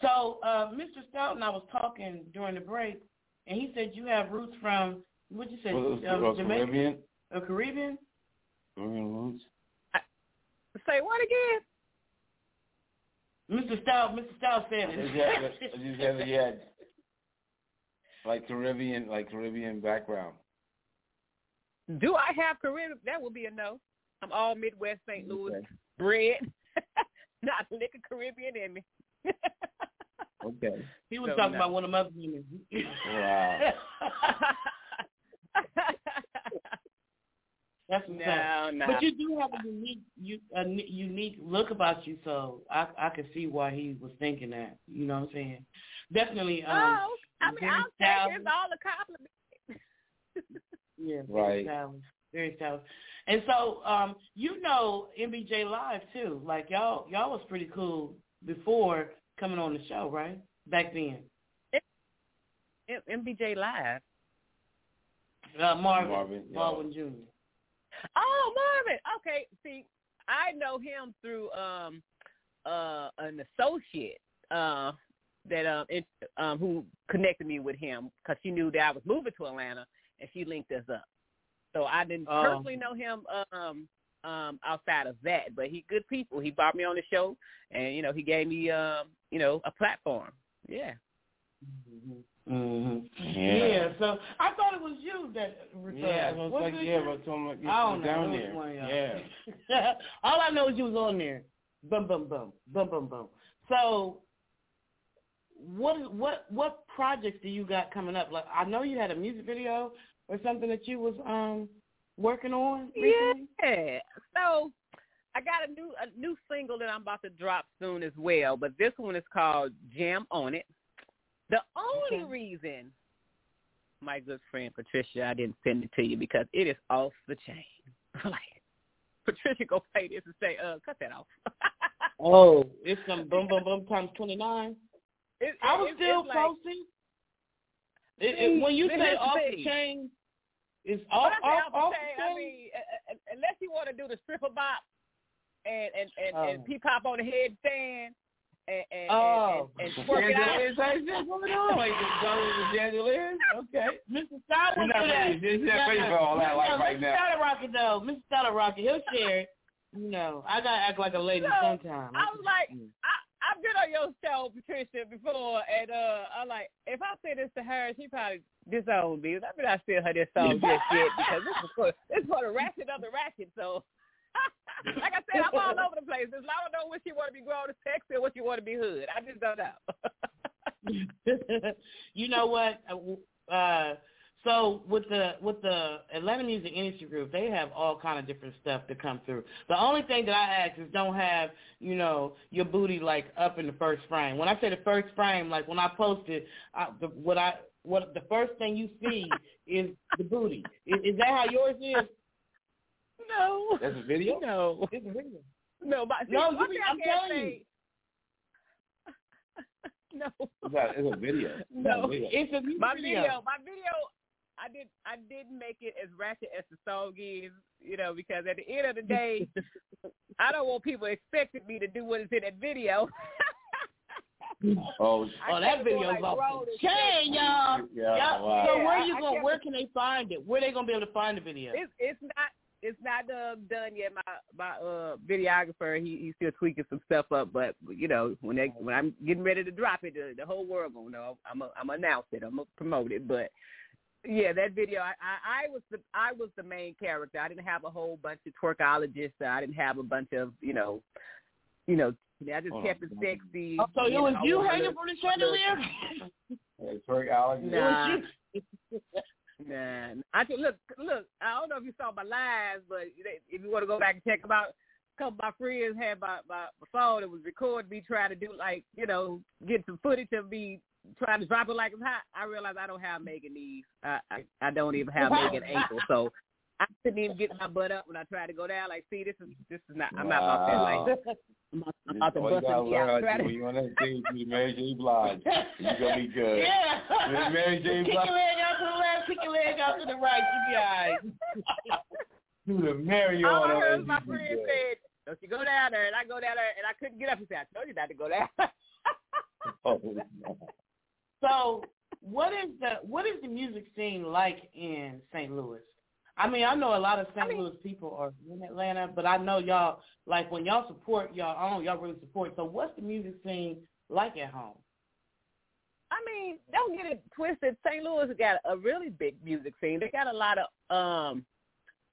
[SPEAKER 6] So, uh, Mr. Stout and I was talking during the break, and he said you have roots from what you say,
[SPEAKER 7] Well,
[SPEAKER 6] um,
[SPEAKER 7] well,
[SPEAKER 6] Jamaica,
[SPEAKER 7] Caribbean.
[SPEAKER 6] or Caribbean.
[SPEAKER 7] Caribbean roots.
[SPEAKER 8] Say what again?
[SPEAKER 6] Mr. Stout, Mr. Stout said
[SPEAKER 7] I just
[SPEAKER 6] it.
[SPEAKER 7] had, I just yeah, like Caribbean, like Caribbean background.
[SPEAKER 8] Do I have Caribbean? That would be a no. I'm all Midwest St. Louis
[SPEAKER 7] Okay.
[SPEAKER 8] bred. Not a lick of Caribbean in me.
[SPEAKER 7] Okay.
[SPEAKER 6] He was
[SPEAKER 8] So,
[SPEAKER 6] talking
[SPEAKER 8] no.
[SPEAKER 6] about one of my other women.
[SPEAKER 7] Wow.
[SPEAKER 6] That's what's
[SPEAKER 8] No, no.
[SPEAKER 6] But you do have a unique, you, a n- unique look about you, so I I can see why he was thinking that. You know what I'm saying? Definitely. Um,
[SPEAKER 8] oh, I mean, I'll take It's all a compliment.
[SPEAKER 6] Yeah, very
[SPEAKER 7] Right.
[SPEAKER 6] stylish. Very stylish. And so, um, you know MBJ Live too. Like y'all y'all was pretty cool before coming on the show, right? Back then.
[SPEAKER 8] M- MBJ Live.
[SPEAKER 6] Uh, Marvin,
[SPEAKER 7] Marvin.
[SPEAKER 6] Marvin Jr.
[SPEAKER 8] Oh, Marvin. Okay. See, I know him through um uh an associate uh that um it, um who connected me with him because she knew that I was moving to Atlanta and she linked us up. So I didn't
[SPEAKER 6] Oh.
[SPEAKER 8] personally know him um um outside of that, but he good people. He brought me on the show and you know he gave me um you know a platform. Yeah.
[SPEAKER 6] Mm-hmm.
[SPEAKER 7] Yeah.
[SPEAKER 6] Yeah. So I thought it was you that.
[SPEAKER 7] Yeah,
[SPEAKER 6] uh,
[SPEAKER 7] I was
[SPEAKER 6] was
[SPEAKER 7] like,
[SPEAKER 6] it
[SPEAKER 7] yeah, but I'm like,
[SPEAKER 6] I don't
[SPEAKER 7] it's
[SPEAKER 6] know.
[SPEAKER 7] down there.
[SPEAKER 6] one.
[SPEAKER 7] Yeah.
[SPEAKER 6] All I know is you was on there. Bum bum bum bum bum bum. So, what what what projects do you got coming up? Like I know you had a music video or something that you was um working on recently.
[SPEAKER 8] Yeah. So I got a new a new single that I'm about to drop soon as well, but this one is called Jam on It. The only
[SPEAKER 6] Okay.
[SPEAKER 8] reason my good friend Patricia, I didn't send it to you because it is off the chain. like Patricia go play this and say, uh, cut that off.
[SPEAKER 6] Oh, it's some bum bum bum times twenty nine. I was
[SPEAKER 8] it-
[SPEAKER 6] still
[SPEAKER 8] it's like-
[SPEAKER 6] posting. It, it, when you say off the chain, it's off off
[SPEAKER 8] off the chain, I mean, uh, uh, unless you want to do the stripper bop and and and,
[SPEAKER 6] Oh.
[SPEAKER 8] and peep hop on the headstand and and,
[SPEAKER 6] Oh.
[SPEAKER 8] and, and, and twerk it out.
[SPEAKER 7] Chandeliers, like this going on? Like this going with the chandeliers? Okay.
[SPEAKER 6] Mr. Star
[SPEAKER 7] We're not ready. This is not ready for all that like right
[SPEAKER 6] Mr.
[SPEAKER 7] now.
[SPEAKER 6] Starter Rocket though, Mr. Starter Rocket, he'll share it. You know, I gotta act like a lady
[SPEAKER 8] So,
[SPEAKER 6] sometime.
[SPEAKER 8] I was like, I, I've been on your show, Patricia, before, and uh, I'm like, if I say this to her, she probably disown me. I mean, I still her this song just yet because this is for this is for the ratchet of the ratchet. So, like I said, I'm all over the place. I don't know what she want to be grown to sexy or what she want to be hood. I just don't know.
[SPEAKER 6] you know what? Uh, So with the with the Atlanta Music Industry Group, they have all kind of different stuff to come through. The only thing that I ask is don't have you know your booty like up in the first frame. When I say the first frame, like when I post it, I, the, what I what the first thing you see is the booty. Is, is that how yours is?
[SPEAKER 8] No.
[SPEAKER 9] That's a video.
[SPEAKER 8] No.
[SPEAKER 6] It's a video.
[SPEAKER 8] No, but
[SPEAKER 6] No,
[SPEAKER 8] one
[SPEAKER 6] you-
[SPEAKER 8] thing I
[SPEAKER 6] I'm
[SPEAKER 8] can't
[SPEAKER 6] telling you.
[SPEAKER 8] say- no.
[SPEAKER 9] It's a, it's a video. It's
[SPEAKER 8] No,
[SPEAKER 9] a video.
[SPEAKER 6] It's a music
[SPEAKER 8] my
[SPEAKER 6] video.
[SPEAKER 8] video, my video, I did, I didn't make it as ratchet as the song is, you know, because at the end of the day, I don't want people expecting me to do what is in that video.
[SPEAKER 9] Oh,
[SPEAKER 6] Oh, that video's off the chain, y'all.
[SPEAKER 9] Yeah,
[SPEAKER 6] Y'all-
[SPEAKER 9] wow.
[SPEAKER 6] So where
[SPEAKER 8] Yeah,
[SPEAKER 6] you
[SPEAKER 8] I- I
[SPEAKER 6] going? Where can they find it? Where they gonna be able to find the video?
[SPEAKER 8] it's it's not it's not uh, done yet. My my uh videographer he he's still tweaking some stuff up, but you know when they when I'm getting ready to drop it, the, the whole world gonna know. I'm a, I'm gonna announce it. I'm gonna promote it, but. Yeah, that video. I, I I was the I was the main character. I didn't have a whole bunch of twerkologists. I didn't have a bunch of you know, you know. I just
[SPEAKER 9] Hold
[SPEAKER 8] kept
[SPEAKER 9] on.
[SPEAKER 8] it sexy.
[SPEAKER 6] Oh, so it was
[SPEAKER 8] know,
[SPEAKER 6] you hanging from the chandelier?
[SPEAKER 9] Hey, Twerk
[SPEAKER 8] Nah. Nah, I can look. Look, I don't know if you saw my lives, but if you want to go back and check them out, a couple of my friends had my, my my phone that was recording me trying to do like you know get some footage of me trying to drop it like it's hot. I realized I don't have Megan knees. I I, I don't even have Megan ankles, so I couldn't even get my butt up when I tried to go down. Like, see, this is this is not. I'm not about that. Like, I'm about, I'm about to
[SPEAKER 9] All you
[SPEAKER 8] bust
[SPEAKER 9] gotta
[SPEAKER 8] out.
[SPEAKER 9] learn
[SPEAKER 8] Try
[SPEAKER 9] how to
[SPEAKER 8] to-
[SPEAKER 9] do when you on that stage, do Mary J. Blige. You gonna be good.
[SPEAKER 6] Yeah.
[SPEAKER 9] Mary J.
[SPEAKER 6] Kick
[SPEAKER 9] Blige.
[SPEAKER 6] your leg out to the left, kick your leg out to the right. You be all right.
[SPEAKER 9] Do the Mary
[SPEAKER 8] All I heard
[SPEAKER 9] and
[SPEAKER 8] my friend
[SPEAKER 9] good.
[SPEAKER 8] said, "Don't you go down there?" And I go down there, and I couldn't get up. He said, "I told you not to go down."
[SPEAKER 9] Oh,
[SPEAKER 6] So what is the what is the music scene like in St. Louis? I mean, I know a lot of St. Louis people are in Atlanta, but I know y'all like when y'all support y'all own, y'all really support. So what's the music scene like at home?
[SPEAKER 8] I mean, don't get it twisted. St. Louis got a really big music scene. They got a lot of um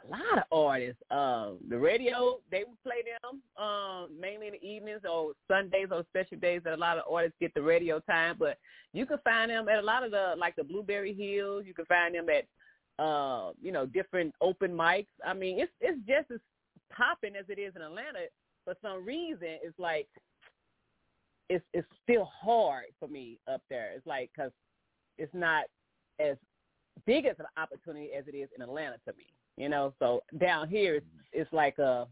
[SPEAKER 8] a lot of artists. Um the radio, they would play them um mainly in the evenings or Sundays or special days that a lot of artists get the radio time, but you can find them at a lot of the like the Blueberry Hills, you can find them at uh, you know, different open mics. I mean, it's it's just as popping as it is in Atlanta. For some reason, it's like it's it's still hard for me up there. It's like because it's not as big as an opportunity as it is in Atlanta to me. You know, so down here it's it's like a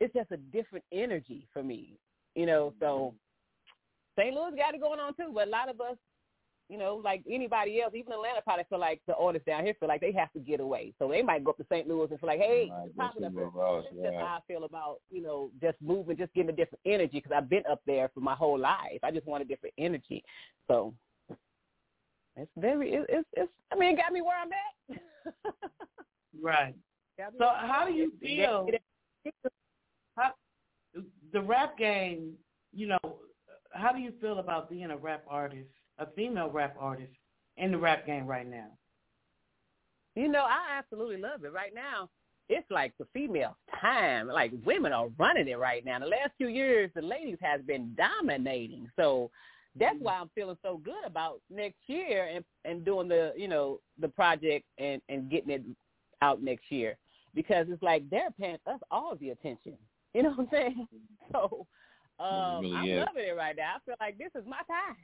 [SPEAKER 8] it's just a different energy for me. You know, so St. Louis got it going on too, but a lot of us, you know, like anybody else, even Atlanta probably feel like the artists down here feel like they have to get away. So they might go up to St. Louis and feel like, hey, it's popping up here.
[SPEAKER 9] else,
[SPEAKER 8] That's just how I feel about, you know, just moving, just getting a different energy because I've been up there for my whole life. I just want a different energy. So it's very, it, it's, it's, I mean, it got me where I'm at.
[SPEAKER 6] Right. So how do you feel?
[SPEAKER 8] it- it-
[SPEAKER 6] How, the rap game, you know, how do you feel about being a rap artist, a female rap artist in the rap game right now?
[SPEAKER 8] You know, I absolutely love it. Right now, it's like the female time. Like women are running it right now. The last few years, the ladies has been dominating. So that's why I'm feeling so good about next year and and doing the you know the project and and getting it out next year because it's like they're paying us all the attention. You know what I'm saying? So um,
[SPEAKER 9] really
[SPEAKER 8] I'm
[SPEAKER 9] is.
[SPEAKER 8] loving it right now. I feel like this is my time.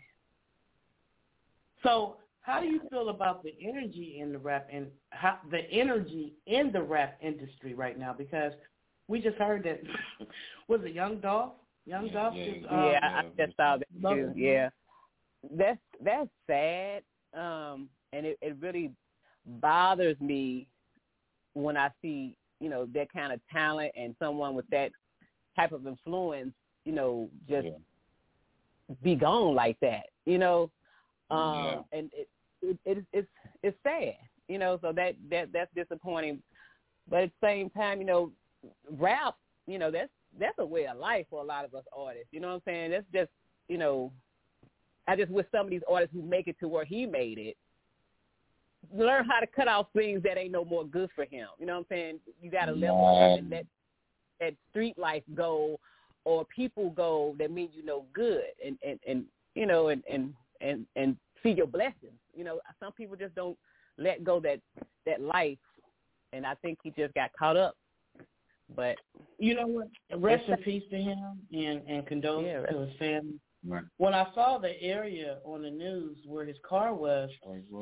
[SPEAKER 6] So how do you feel about the energy in the rap and how the energy in the rap industry right now? Because we just heard that was it Young Dolph? Young Dolph
[SPEAKER 9] yeah,
[SPEAKER 6] just
[SPEAKER 9] yeah.
[SPEAKER 6] um,
[SPEAKER 8] yeah, I just saw that too.
[SPEAKER 6] it.
[SPEAKER 8] Yeah, that's that's sad, um, and it, it really bothers me when I see you know that kind of talent and someone with that type of influence, you know, just
[SPEAKER 9] Yeah.
[SPEAKER 8] be gone like that. You know, um,
[SPEAKER 9] Yeah.
[SPEAKER 8] and it, it, it it's it's sad. You know, so that that that's disappointing. But at the same time, you know, rap, you know, that's that's a way of life for a lot of us artists. You know what I'm saying? That's just, you know, I just wish some of these artists who make it to where he made it learn how to cut off things that ain't no more good for him. You know what I'm saying? You got to level
[SPEAKER 9] Right.
[SPEAKER 8] up that that street life goal or people goal that mean you know good and and and you know and and and and see your blessings. You know, some people just don't let go that that life, and I think he just got caught up. But
[SPEAKER 6] you know what? Rest in peace to him, and and condolences
[SPEAKER 8] Yeah,
[SPEAKER 6] to his family.
[SPEAKER 7] Right.
[SPEAKER 6] When I saw the area on the news where his car was,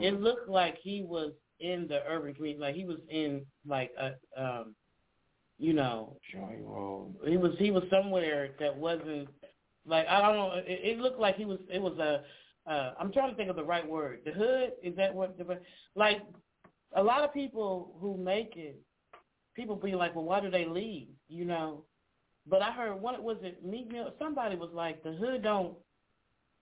[SPEAKER 6] it looked like he was in the urban community, like he was in like a, um, you know,
[SPEAKER 7] Joy Road.
[SPEAKER 6] he was he was somewhere that wasn't like I don't know. It, it looked like he was. It was a. Uh, I'm trying to think of the right word. The hood is that what the like? A lot of people who make it, people be like, well, why do they leave? You know. But I heard what was it Meek Mill. Somebody was like, the hood don't.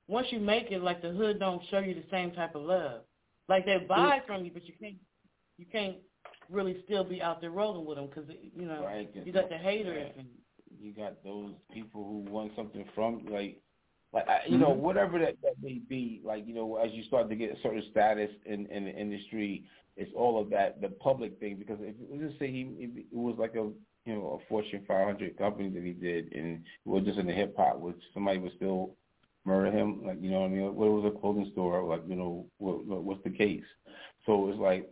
[SPEAKER 6] Once you make it, like the hood don't show you the same type of love. Like they buy from you, but you can't. You can't really still be out there rolling with them because you know
[SPEAKER 7] Right,
[SPEAKER 6] you got the haters and
[SPEAKER 7] you got those people who want something from like like I, you know
[SPEAKER 6] Mhm.
[SPEAKER 7] whatever that that may be like you know as you start to get a certain status in in the industry it's all of that the public thing because if let's just say he it was like a you know a Fortune 500 company that he did and it was just in the hip hop which somebody would still murder him? Like you know what I mean? What was a clothing store? Like you know what, what what's the case? So it's like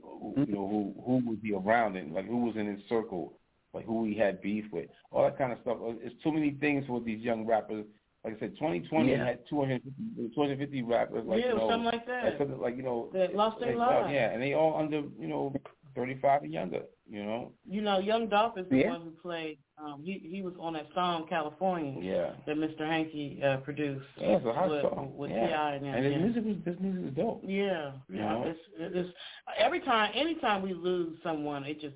[SPEAKER 7] you know who who would be around and like who was in his circle? Like who he had beef with, all that kind of stuff. It's too many things with these young rappers. Like I said, 2020
[SPEAKER 6] Yeah.
[SPEAKER 7] had 250, 250 rappers. Like
[SPEAKER 6] Yeah,
[SPEAKER 7] you know,
[SPEAKER 6] something like that.
[SPEAKER 7] something like you know,
[SPEAKER 6] That lost their lives.
[SPEAKER 7] Yeah, and they all under you know 35 and younger. You know.
[SPEAKER 6] You know, Young Dolph is the
[SPEAKER 7] Yeah.
[SPEAKER 6] one who played. Um, he he was on that song California
[SPEAKER 7] Yeah.
[SPEAKER 6] that Mr. Hankey uh, produced.
[SPEAKER 7] Yeah, it's a hot
[SPEAKER 6] with,
[SPEAKER 7] song.
[SPEAKER 6] with
[SPEAKER 7] yeah.
[SPEAKER 6] T.I. and
[SPEAKER 7] and his
[SPEAKER 6] yeah.
[SPEAKER 7] music is this music is dope.
[SPEAKER 6] Yeah,
[SPEAKER 7] You
[SPEAKER 6] yeah.
[SPEAKER 7] know?
[SPEAKER 6] It's it's every time, anytime we lose someone, it just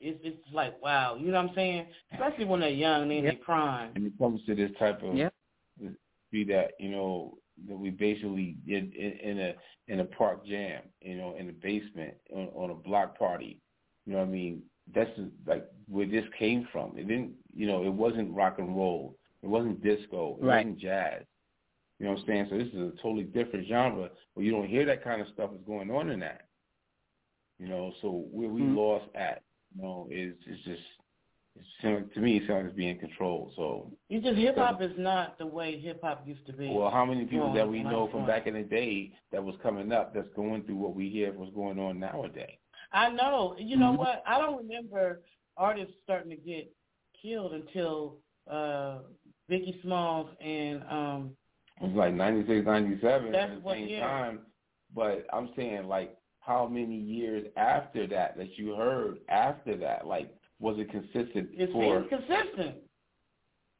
[SPEAKER 6] it's it's like wow. You know what I'm saying? Especially when they're young, they in their prime.
[SPEAKER 7] And it comes to this type of
[SPEAKER 6] Yeah.
[SPEAKER 7] Be that you know that we basically did in, in a in a park jam, you know, in the basement on, on a block party. You know what I mean? That's like where this came from. It didn't, you know, it wasn't rock and roll. It wasn't disco. It
[SPEAKER 8] Right.
[SPEAKER 7] wasn't jazz. You know what I'm saying? So this is a totally different genre, but you don't hear that kind of stuff is going on in that. You know, so where we
[SPEAKER 6] Mm-hmm.
[SPEAKER 8] Mhm.
[SPEAKER 7] lost at, you know, is is just to me it sounds like being controlled. So
[SPEAKER 6] You just hip hop is not the way hip hop used to be.
[SPEAKER 7] well, how many people
[SPEAKER 6] Well,
[SPEAKER 7] that we know from back in the day that was coming up that's going through what we hear what's going on nowadays?
[SPEAKER 6] I know. You know
[SPEAKER 7] Mhm.
[SPEAKER 6] what? I don't remember artists starting to get killed until uh Biggie Smalls and um
[SPEAKER 7] It was like 96, 97
[SPEAKER 6] That's
[SPEAKER 7] at the
[SPEAKER 6] what-
[SPEAKER 7] same
[SPEAKER 6] yeah.
[SPEAKER 7] time. But I'm saying like how many years after that that you heard after that? Like was it consistent
[SPEAKER 6] it
[SPEAKER 7] for
[SPEAKER 6] seemed consistent.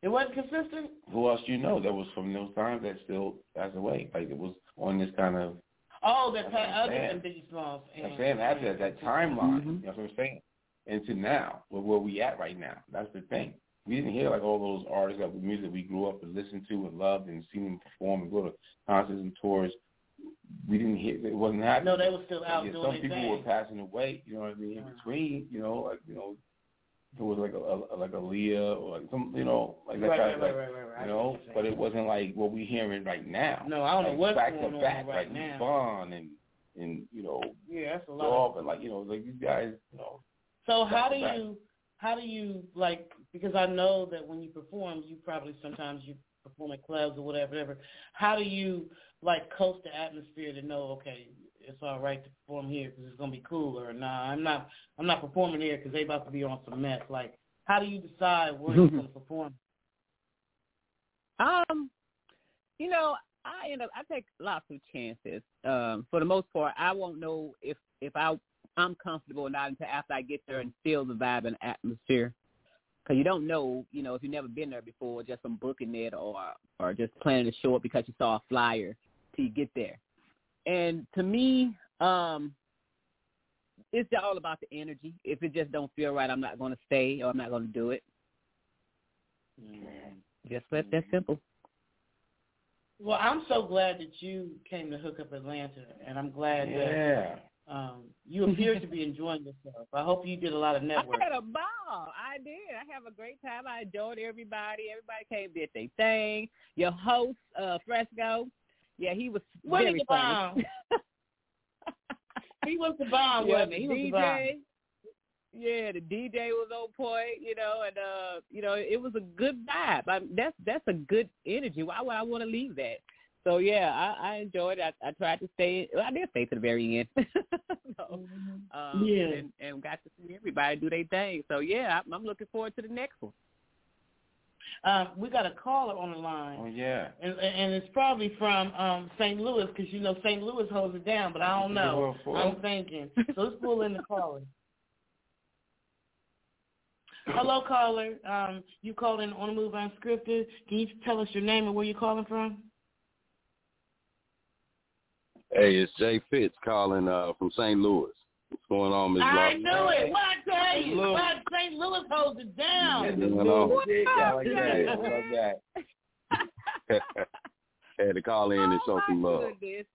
[SPEAKER 6] It wasn't consistent?
[SPEAKER 7] who else do you know that was from those times that still passed away? Like it was on this kind of
[SPEAKER 6] Oh, that
[SPEAKER 7] That's what
[SPEAKER 6] other
[SPEAKER 7] saying.
[SPEAKER 6] than Biggie Smalls.
[SPEAKER 7] I'm
[SPEAKER 6] and-
[SPEAKER 7] saying after that timeline,
[SPEAKER 6] Mhm.
[SPEAKER 7] you know what I'm saying? Into now, where where we at right now. That's the thing. We didn't hear like all those artists that music we grew up and listened to and loved and seen them perform and go to concerts and tours. We didn't hear it wasn't happening.
[SPEAKER 6] No, they were still out
[SPEAKER 7] yeah,
[SPEAKER 6] doing
[SPEAKER 7] some people
[SPEAKER 6] thing.
[SPEAKER 7] were passing away, you know what I mean, in between, you know, like you know there was like a, a like a Leah or like some you know, mm-hmm. like that
[SPEAKER 6] Right,
[SPEAKER 7] kind
[SPEAKER 6] right,
[SPEAKER 7] of like
[SPEAKER 6] right, right, right.
[SPEAKER 7] You
[SPEAKER 6] know what
[SPEAKER 7] know,
[SPEAKER 6] you're saying.
[SPEAKER 7] but it wasn't like what we hearing right now.
[SPEAKER 6] No, I don't know what's
[SPEAKER 7] back
[SPEAKER 6] going
[SPEAKER 7] to
[SPEAKER 6] on
[SPEAKER 7] back,
[SPEAKER 6] right
[SPEAKER 7] like
[SPEAKER 6] now.
[SPEAKER 7] Vaughn and and you know
[SPEAKER 6] Yeah, that's a lot.
[SPEAKER 7] Dog and like you know like these guys, you know.
[SPEAKER 6] so how do
[SPEAKER 7] back.
[SPEAKER 6] you how do you like because I know that when you perform, you probably sometimes you perform at clubs or whatever, whatever. How do you like coast the atmosphere to know okay, it's all right to perform here because it's gonna be cool, or nah, I'm not I'm not performing here because they about to be on some mess. Like, how do you decide where you're gonna perform?
[SPEAKER 8] Um, you know, I end up I take lots of chances. Um, for the most part, I won't know if if I I'm comfortable or not until after I get there and feel the vibe and atmosphere. Because you don't know, you know, if you've never been there before, just from booking it or or just planning to show up because you saw a flyer till you get there. And to me, um, it's all about the energy. If it just don't feel right, I'm not going to stay or I'm not going to do it. Just that that simple.
[SPEAKER 6] Well, I'm so glad that you came to Hook Up Atlanta, and I'm glad
[SPEAKER 7] Yeah.
[SPEAKER 6] that um, you appear to be enjoying yourself. I hope you did a lot of networking.
[SPEAKER 8] I had a ball. I did. I have a great time. I enjoyed everybody. Everybody came did their thing. Your host, uh, Fresco, yeah, he was
[SPEAKER 6] Willie
[SPEAKER 8] very
[SPEAKER 6] the
[SPEAKER 8] funny.
[SPEAKER 6] he was the bomb,
[SPEAKER 8] yeah,
[SPEAKER 6] wasn't
[SPEAKER 8] the
[SPEAKER 6] he? He was
[SPEAKER 8] DJ.
[SPEAKER 6] bomb.
[SPEAKER 8] Yeah, the DJ was on point, you know, and uh, you know, it was a good vibe. I, that's that's a good energy. Why would I want to leave that? so yeah, I, I enjoyed it. I, I tried to stay. Well, I did stay to the very end. so, um,
[SPEAKER 6] Yeah.
[SPEAKER 8] and, and got to see everybody do their thing. So yeah, I'm, I'm looking forward to the next one.
[SPEAKER 6] Um, we got a caller on the line.
[SPEAKER 7] Oh yeah.
[SPEAKER 6] And, and it's probably from um, St. Louis because you know St. Louis holds it down, but I don't know. I'm thinking. So let's pull in the caller. Hello, caller. Um, you called in on the move unscripted. Can you tell us your name and where you're calling from?
[SPEAKER 13] Hey, it's Jay Fitz calling uh, from St. Louis. What's going on, Ms.
[SPEAKER 6] I
[SPEAKER 13] Law?
[SPEAKER 6] knew it. What I tell you? St. Louis holds it down.
[SPEAKER 13] What's going on?
[SPEAKER 7] Yeah, like that. Love that.
[SPEAKER 13] Had to call in and show some love.
[SPEAKER 8] Goodness.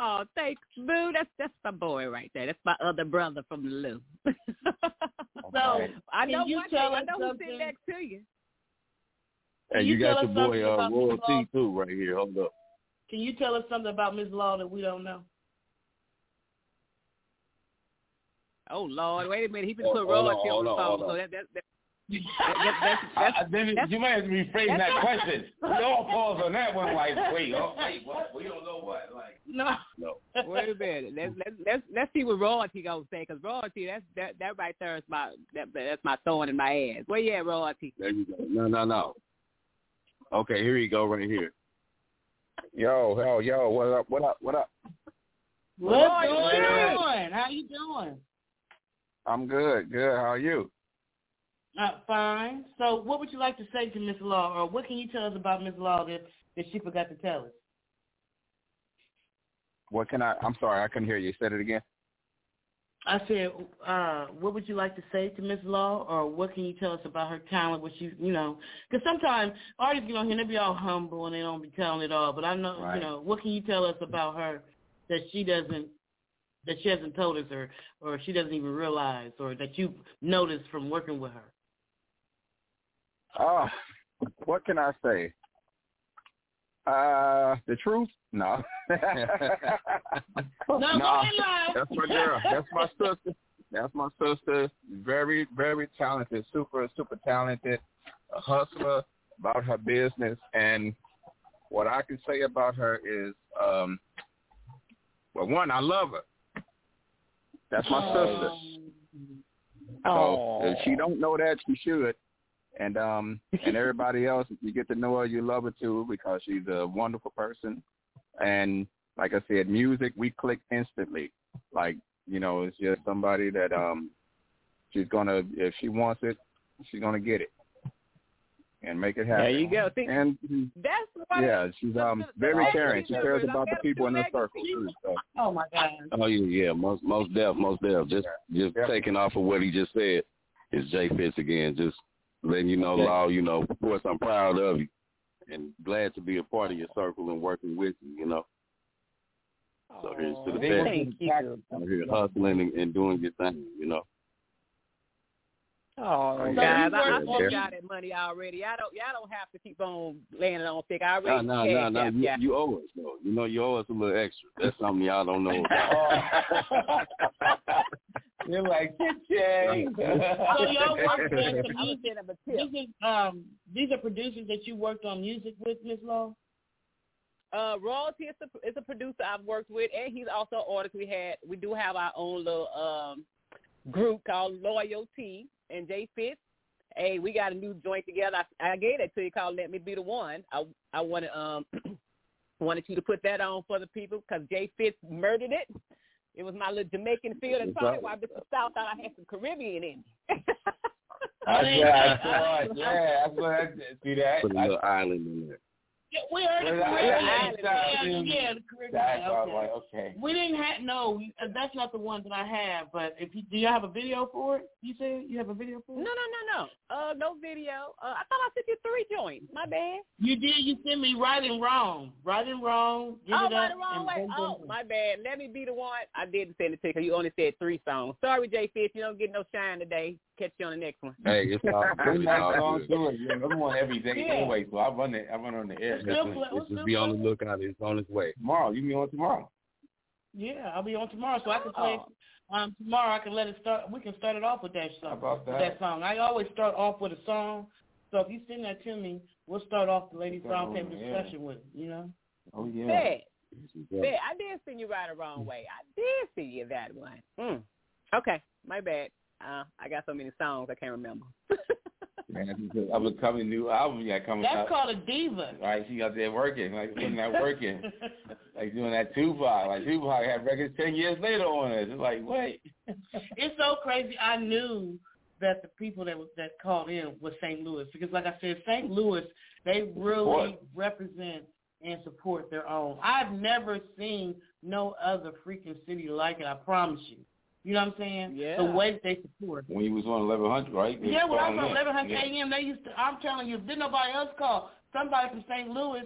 [SPEAKER 8] Oh, thanks, Boo. That's that's my boy right there. That's my other brother from the Lou.
[SPEAKER 6] So
[SPEAKER 8] I
[SPEAKER 6] can
[SPEAKER 8] know
[SPEAKER 6] you
[SPEAKER 8] one
[SPEAKER 6] tell
[SPEAKER 8] thing. I know who's
[SPEAKER 6] something?
[SPEAKER 8] sitting next to you.
[SPEAKER 13] Hey,
[SPEAKER 6] you
[SPEAKER 13] you got
[SPEAKER 6] tell
[SPEAKER 13] your boy
[SPEAKER 6] something
[SPEAKER 13] uh, Royal T too right here. Hold up.
[SPEAKER 6] Can you tell us something about Ms. Law that we don't know?
[SPEAKER 8] Oh Lord, wait a minute. He been
[SPEAKER 13] Oh,
[SPEAKER 8] put
[SPEAKER 13] hold on,
[SPEAKER 8] royalty on the
[SPEAKER 13] on,
[SPEAKER 8] phone.
[SPEAKER 13] hold
[SPEAKER 8] So
[SPEAKER 13] on.
[SPEAKER 8] that, that, that, that, that's, that's,
[SPEAKER 7] I,
[SPEAKER 8] that's-
[SPEAKER 7] you might have to rephrase that question. We all pause on that one. Like, wait, oh, wait, what? We don't know what. Like,
[SPEAKER 6] No.
[SPEAKER 13] No.
[SPEAKER 8] Wait a minute. Let's let's let's let's see what royalty gonna say. Cause royalty, that's that that right there is my that that's my thorn in my ass. Where you at, royalty?
[SPEAKER 13] There you go. No, no, no. Okay, here you go right here. Yo, yo, yo, what up, what up, what up?
[SPEAKER 6] What's
[SPEAKER 8] Roy,
[SPEAKER 6] going
[SPEAKER 8] yeah.
[SPEAKER 6] on? How you doing?
[SPEAKER 13] I'm good, good. How are you?
[SPEAKER 6] Uh, fine. So what would you like to say to Miss Law, or what can you tell us about Miss Law that, that she forgot to tell us?
[SPEAKER 13] What can I, I'm sorry, I couldn't hear you. Said it again?
[SPEAKER 6] I said, uh, what would you like to say to Miss Law, or what can you tell us about her talent? What you, you know, because sometimes artists get on here they be all humble and they don't be telling it all. But I know,
[SPEAKER 7] Right.
[SPEAKER 6] you know, what can you tell us about her that she doesn't, that she hasn't told us, or or she doesn't even realize, or that you've noticed from working with her?
[SPEAKER 13] Oh, what can I say? Uh, the truth? No.
[SPEAKER 6] No, go ahead.
[SPEAKER 13] That's my girl. That's my sister. That's my sister. Very, very talented. Super, super talented. A hustler about her business. And what I can say about her is, um, well, one, I love her. That's my sister. So if she don't know that, she should. And um and everybody else, if you get to know her, you love her too because she's a wonderful person. And like I said, music we click instantly. Like you know, it's just somebody that um she's gonna if she wants it, she's gonna get it and make it happen.
[SPEAKER 8] There you go. See,
[SPEAKER 13] And
[SPEAKER 8] that's what.
[SPEAKER 13] yeah, she's um very
[SPEAKER 8] the-
[SPEAKER 13] caring. She cares about the people in her circle too. So.
[SPEAKER 6] Oh my God.
[SPEAKER 13] Oh yeah, yeah, most most def, most def. Just just taking off of what he just said is Jay Fitz again. Just letting you know,
[SPEAKER 7] Okay.
[SPEAKER 13] Law. You know, of course, I'm proud of you and glad to be a part of your circle and working with you. You know, so here's to the
[SPEAKER 7] They
[SPEAKER 13] best.
[SPEAKER 8] Thank you.
[SPEAKER 13] I'm here hustling and, and doing your thing. You know.
[SPEAKER 8] Oh,
[SPEAKER 13] So
[SPEAKER 8] guys, I, I
[SPEAKER 6] work
[SPEAKER 8] told
[SPEAKER 13] on-
[SPEAKER 8] y'all that money already. Y'all don't, y'all don't have to keep on laying it on thick. I
[SPEAKER 13] No,
[SPEAKER 8] already
[SPEAKER 13] no, no,
[SPEAKER 8] cashed
[SPEAKER 13] no.
[SPEAKER 8] out,
[SPEAKER 13] You, you owe us, though. You know, you owe us a little extra. That's something y'all don't know about.
[SPEAKER 7] You're like, Jay.
[SPEAKER 6] So y'all work with some
[SPEAKER 8] I'm
[SPEAKER 6] music.
[SPEAKER 8] send him a tip.
[SPEAKER 6] These are, um, these are producers that you worked on music with, Miss Law.
[SPEAKER 8] Uh, Royalty is a, is a producer I've worked with, and he's also an artist. We had we do have our own little um group called Loyalty and Jay Fitz. Hey, we got a new joint together. I, I gave that to you called "Let Me Be the One." I I wanted um wanted you to put that on for the people because Jay Fitz murdered it. It was my little Jamaican feel. That's probably why Mr. Stout thought I had some Caribbean in me.
[SPEAKER 7] I, yeah, I saw it. Yeah, I saw that. See that?
[SPEAKER 13] Put a
[SPEAKER 7] I,
[SPEAKER 13] little island in there.
[SPEAKER 6] Yeah, we heard the
[SPEAKER 7] Well,
[SPEAKER 6] Caribbean. Yeah, yeah, the Caribbean.
[SPEAKER 7] that's why I was
[SPEAKER 6] Okay.
[SPEAKER 7] like, okay.
[SPEAKER 6] We didn't have no. uh, That's not the one that I have. But if you do, you have a video for it? You said you have a video for it?
[SPEAKER 8] no, no, no. No. Uh, no video. Uh, I thought I sent you three joints. My bad.
[SPEAKER 6] You did. You sent me right and wrong. Right and wrong. Give
[SPEAKER 8] oh,
[SPEAKER 6] it
[SPEAKER 8] by
[SPEAKER 6] up.
[SPEAKER 8] the wrong
[SPEAKER 6] and
[SPEAKER 8] way.
[SPEAKER 6] boom, boom,
[SPEAKER 8] Oh, my bad. Let me be the one. I didn't send it to you 'cause you only said three songs. Sorry, J Fitz. You don't get no shine today. Catch you on the next one.
[SPEAKER 13] Hey, it's all good.
[SPEAKER 7] Bring
[SPEAKER 13] It's
[SPEAKER 7] that
[SPEAKER 13] all good.
[SPEAKER 7] Yeah, I'm on every day
[SPEAKER 8] Yeah.
[SPEAKER 7] anyway, so I run it. I run on the air.
[SPEAKER 6] It's
[SPEAKER 13] Just,
[SPEAKER 6] still play-
[SPEAKER 13] just
[SPEAKER 6] still
[SPEAKER 13] be on the lookout. It's on its way.
[SPEAKER 7] Tomorrow, you be on tomorrow.
[SPEAKER 6] Yeah, I'll be on tomorrow, so I can play.
[SPEAKER 8] Oh.
[SPEAKER 6] Um, tomorrow I can let it start. We can start it off with that song.
[SPEAKER 7] How about that?
[SPEAKER 6] that song. I always start off with a song. So if you send that to me, we'll start off the ladies
[SPEAKER 7] Start
[SPEAKER 6] round table
[SPEAKER 7] over, yeah.
[SPEAKER 6] discussion with it, you know.
[SPEAKER 7] Oh yeah.
[SPEAKER 8] Bet. Bet. I did send you right the wrong way. I did see you that one. Mm. Okay, my bad. Uh, I got so many songs I can't remember.
[SPEAKER 7] Man, I was coming new album yeah coming
[SPEAKER 6] That's
[SPEAKER 7] out.
[SPEAKER 6] called a diva.
[SPEAKER 7] Right, she out there working, like putting that work in, like doing that Tupac. Like Tupac had records ten years later on it. It's like, wait.
[SPEAKER 6] it's so crazy. I knew that the people that was that called in was St. Louis because, like I said, St. Louis they really
[SPEAKER 7] Support.
[SPEAKER 6] represent and support their own. I've never seen no other freaking city like it. I promise you. You know what I'm saying?
[SPEAKER 8] Yeah.
[SPEAKER 6] The way that they support.
[SPEAKER 7] When he was on eleven hundred, right? They
[SPEAKER 6] Yeah, when I was on 1100
[SPEAKER 7] Yeah.
[SPEAKER 6] AM, they used to. I'm telling you, if didn't nobody else call, somebody from St. Louis,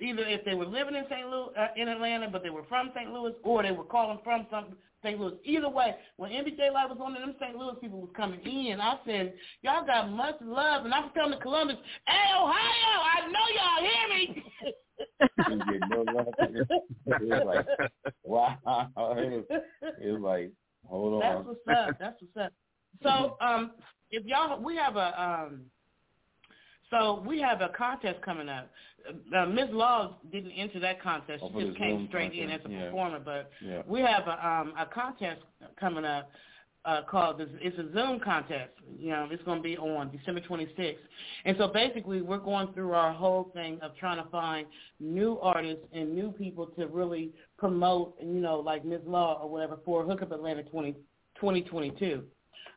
[SPEAKER 6] either if they were living in St. Louis, uh, in Atlanta, but they were from St. Louis, or they were calling from some St. Louis. Either way, when NBJ Live was on, there, them St. Louis people was coming in. I said, y'all got much love, and I'm coming to Columbus. Hey, Ohio, I know y'all hear me.
[SPEAKER 7] You get no love. it was like, wow. It was, it was like, hold
[SPEAKER 6] That's what's up. That's what's up. So, um, if y'all, we have a, um, so we have a contest coming up. Uh, Ms. Laws didn't enter that contest. She just came straight in as a
[SPEAKER 7] yeah.
[SPEAKER 6] performer. But
[SPEAKER 7] Yeah.
[SPEAKER 6] we have a, um, a contest coming up uh, called. It's a Zoom contest. You know, it's going to be on December 26th. And so basically, we're going through our whole thing of trying to find new artists and new people to really promote. You know, like Ms. Law or whatever for Hookup Atlanta 20, 2022.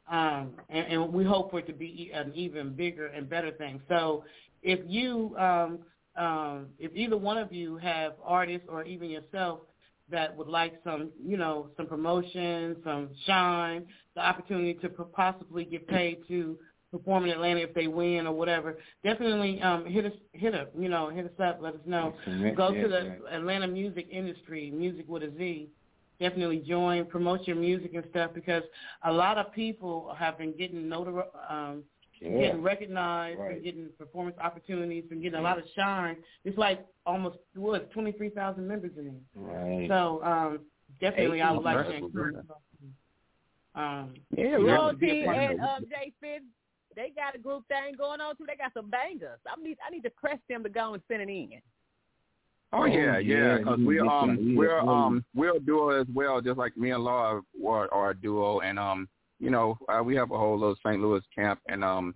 [SPEAKER 6] Um, and, and we hope for it to be an even bigger and better thing. So if you, um, um, if either one of you have artists or even yourself that would like some, you know, some promotion, some shine, the opportunity to possibly get paid to perform in Atlanta if they win or whatever, definitely um, hit us, hit us, you know, hit us up, let us know.
[SPEAKER 7] Connect,
[SPEAKER 6] Go
[SPEAKER 7] yeah,
[SPEAKER 6] to the Atlanta music industry, music with a Z. Definitely join, promote your music and stuff because a lot of people have been getting notar- um,
[SPEAKER 7] Yeah.
[SPEAKER 6] getting recognized,
[SPEAKER 7] Right.
[SPEAKER 6] and getting performance opportunities, and getting a lot of shine. It's like almost what twenty three thousand members in there.
[SPEAKER 7] Right.
[SPEAKER 6] So um, definitely, I would like to
[SPEAKER 13] Eighteen.
[SPEAKER 6] encourage. Um,
[SPEAKER 8] Yeah,
[SPEAKER 6] you have to
[SPEAKER 8] Royalty
[SPEAKER 6] a part
[SPEAKER 8] and um, Jay Fitz, they got a group thing going on too. They got some bangers. I need I need to press them to go and send it in.
[SPEAKER 13] Oh yeah, yeah. Because we
[SPEAKER 7] yeah,
[SPEAKER 13] um we're um we're a duo as well, just like me and Laura are, are a duo, and um you know uh, we have a whole little St. Louis camp, and um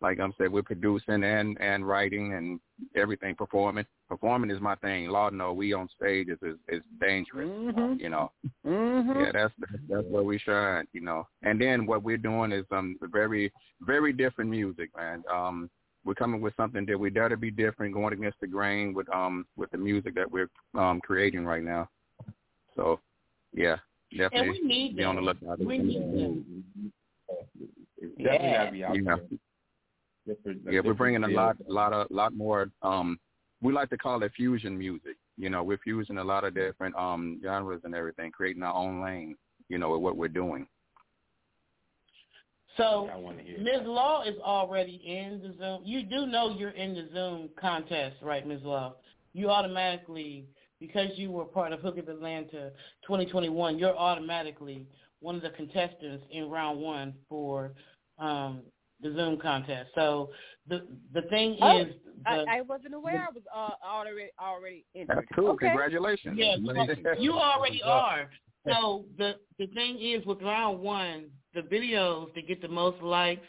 [SPEAKER 13] like I'm said, we're producing and and writing and everything, performing. Performing is my thing. Law know we on stage is is, is dangerous,
[SPEAKER 8] Mm-hmm.
[SPEAKER 13] you know.
[SPEAKER 8] Mm-hmm.
[SPEAKER 13] Yeah, that's that's where we shine, you know. And then what we're doing is um very very different music, man. Um we're coming with something that we dare to be different, going against the grain with um with the music that we're um creating right now. So yeah, definitely
[SPEAKER 6] and we need
[SPEAKER 13] be on the lookout.
[SPEAKER 6] We need that.
[SPEAKER 7] Definitely
[SPEAKER 8] Yeah.
[SPEAKER 7] gotta be out
[SPEAKER 13] Yeah.
[SPEAKER 7] there. Different,
[SPEAKER 13] Yeah, we're bringing a
[SPEAKER 7] feel.
[SPEAKER 13] lot, a lot of, lot more. Um, we like to call it fusion music. You know, we're fusing a lot of different um genres and everything, creating our own lane. You know, with what we're doing.
[SPEAKER 6] So
[SPEAKER 7] I want to hear.
[SPEAKER 6] Ms. Law is already in the Zoom. You do know you're in the Zoom contest, right, Ms. Law? You automatically, because you were part of Hookup Atlanta 2021, you're automatically one of the contestants in round one for um, the Zoom contest. So the the thing
[SPEAKER 8] Oh,
[SPEAKER 6] is, the,
[SPEAKER 8] I, I wasn't aware I was uh, already already entered.
[SPEAKER 13] That's cool.
[SPEAKER 8] Okay.
[SPEAKER 13] Congratulations.
[SPEAKER 6] Yeah, you already are. So the the thing is with round one, the videos that get the most likes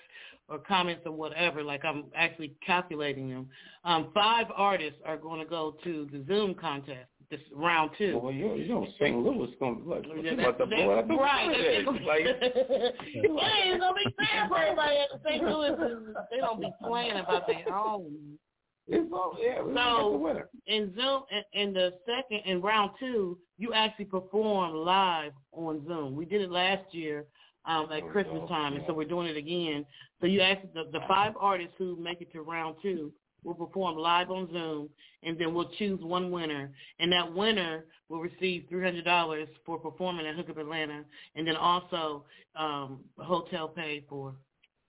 [SPEAKER 6] or comments or whatever, like I'm actually calculating them. Um, five artists are going to go to the Zoom contest. This round two.
[SPEAKER 7] Well, you, you know, St. Louis gonna look.
[SPEAKER 6] Yeah,
[SPEAKER 7] about the boy.
[SPEAKER 6] that- right.
[SPEAKER 7] Like,
[SPEAKER 6] yeah, it's gonna be fair for everybody at St. Louis. They don't be playing about their own.
[SPEAKER 7] It's all yeah.
[SPEAKER 6] So
[SPEAKER 7] winner.
[SPEAKER 6] in Zoom, in, in the second in round two, you actually perform live on Zoom. We did it last year um, at
[SPEAKER 7] Oh,
[SPEAKER 6] Christmas time, and so we're doing it again. So you actually the, the five artists who make it to round two will perform live on Zoom, and then we'll choose one winner, and that winner will receive three hundred dollars for performing at Hookup Atlanta, and then also um, hotel paid for.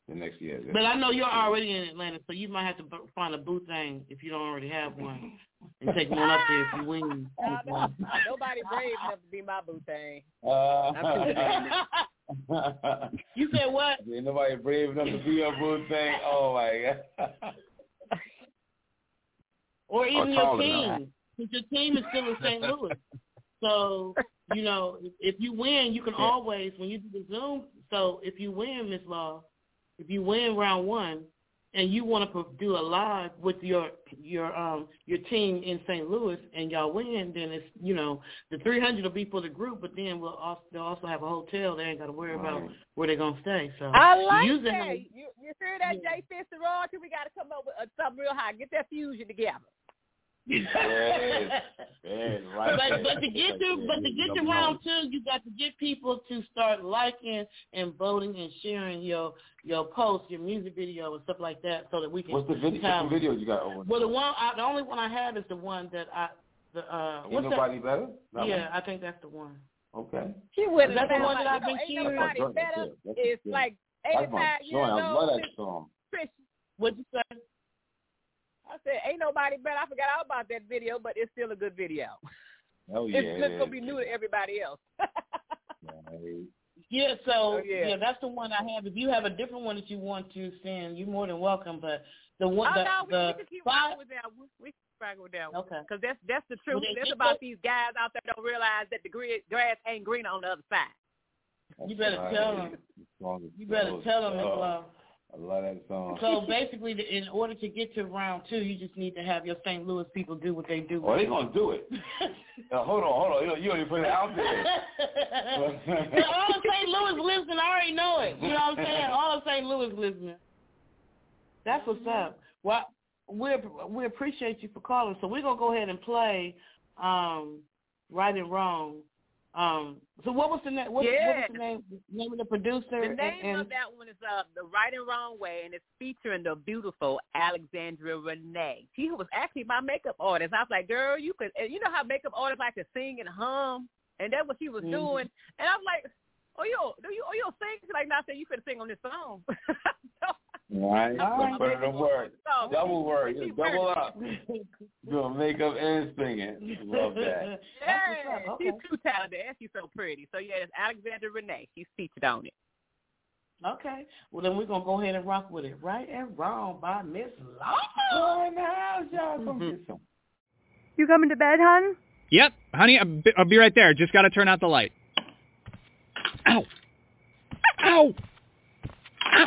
[SPEAKER 7] The next year.
[SPEAKER 6] But I know you're already in Atlanta, so you might have to find a booth thing if you don't already have one, and take one up there if you win.
[SPEAKER 8] No, no, nobody brave enough to be my boo thing.
[SPEAKER 7] Uh,
[SPEAKER 6] you said what?
[SPEAKER 7] Ain't nobody brave enough to be your boo thing. Oh my god.
[SPEAKER 6] Or even
[SPEAKER 13] Or
[SPEAKER 6] your team. But your team is still in St. Louis. So, you know, if you win, you can always when you do the Zoom. So if you win, Miss Law, if you win round one, and you want to do a live with your your um your team in St. Louis and y'all win, then it's you know the three hundred will be for the group, but then we'll also they'll also have a hotel. They ain't got to worry about where they're gonna stay. So
[SPEAKER 8] I like that.
[SPEAKER 6] it.
[SPEAKER 8] You, you hear that, Jay Fitz and Royalty? We got to come up with something real high. Get that fusion together.
[SPEAKER 9] Yes. Yes, right.
[SPEAKER 6] But but to get to but to get to round two, you got to get people to start liking and voting and sharing your your posts, your music video and stuff like that, so that we can.
[SPEAKER 9] What's the video? What's the video you got over?
[SPEAKER 6] Well, the one I, the only one I have is the one that I the uh.
[SPEAKER 9] Ain't
[SPEAKER 6] what's
[SPEAKER 9] nobody
[SPEAKER 6] that?
[SPEAKER 9] better? That
[SPEAKER 6] yeah, I think that's the one.
[SPEAKER 9] one? Okay.
[SPEAKER 8] She wouldn't
[SPEAKER 6] That's the one that I've
[SPEAKER 8] you know,
[SPEAKER 6] been
[SPEAKER 8] ain't nobody better.
[SPEAKER 9] good.
[SPEAKER 8] It's like
[SPEAKER 9] That's my
[SPEAKER 8] 85 years
[SPEAKER 9] song. I love that song.
[SPEAKER 8] Christian.
[SPEAKER 6] What'd you say?
[SPEAKER 8] I said, ain't nobody better. I forgot all about that video, but it's still a good video.
[SPEAKER 9] Oh yeah.
[SPEAKER 8] it's just gonna be new to everybody else.
[SPEAKER 6] Yeah, so
[SPEAKER 8] Oh, yeah.
[SPEAKER 6] yeah. that's the one I have. If you have a different one that you want to send, you're more than welcome. But the one
[SPEAKER 8] oh
[SPEAKER 6] the,
[SPEAKER 8] no, we,
[SPEAKER 6] the
[SPEAKER 8] we can keep
[SPEAKER 6] five,
[SPEAKER 8] with that one. We can rock with that one.
[SPEAKER 6] Okay.
[SPEAKER 8] Because that's that's the truth.
[SPEAKER 6] Well,
[SPEAKER 8] that's about
[SPEAKER 6] that-
[SPEAKER 8] these guys out there don't realize that the gri- grass ain't green on the other side.
[SPEAKER 6] you better
[SPEAKER 9] Right.
[SPEAKER 6] tell them. You better tell them as
[SPEAKER 9] tough. I love that song.
[SPEAKER 6] So basically, the- in order to get to round two, you just need to have your St. Louis people do what they do.
[SPEAKER 9] Oh, they gonna do it. Now, hold on, hold on. You know, you already put it out there.
[SPEAKER 6] all of St. Louis listening, I already know it. You know what I'm saying? All of St. Louis listening. That's what's up. Well, we we appreciate you for calling. So we're gonna go ahead and play um, right and wrong. Um, so what was the name? What, what
[SPEAKER 8] Yeah.
[SPEAKER 6] was the name? Name of the producer?
[SPEAKER 8] The
[SPEAKER 6] and-
[SPEAKER 8] name
[SPEAKER 6] and,
[SPEAKER 8] of that one is uh, The Right and Wrong Way, and it's featuring the beautiful Alexandra Renee. She was actually my makeup artist. I was like, girl, you could, and you know how makeup artists like to sing and hum, and that's what she was
[SPEAKER 6] Mhm.
[SPEAKER 8] doing. And I was like, oh, you, do you, oh, you sing? She's like, no, I said you could sing on this song.
[SPEAKER 9] Right.
[SPEAKER 8] All
[SPEAKER 9] Put it to work.
[SPEAKER 8] So,
[SPEAKER 9] Double work.
[SPEAKER 8] she
[SPEAKER 9] Just double
[SPEAKER 8] worked.
[SPEAKER 9] up. Doing makeup and singing. Love that.
[SPEAKER 8] Yeah,
[SPEAKER 6] Okay.
[SPEAKER 8] she's too talented and she's so pretty. So yeah, it's Alexandra Renee. She's featured on it.
[SPEAKER 6] Okay. Well, then we're gonna go ahead and rock with it. Right and wrong by Miss Law. in the house, y'all. Come mm-hmm. get some.
[SPEAKER 14] You coming to bed, hon?
[SPEAKER 15] Yep, honey, I'll be, I'll be right there. Just got to turn out the light. Ow! Ow! Ow!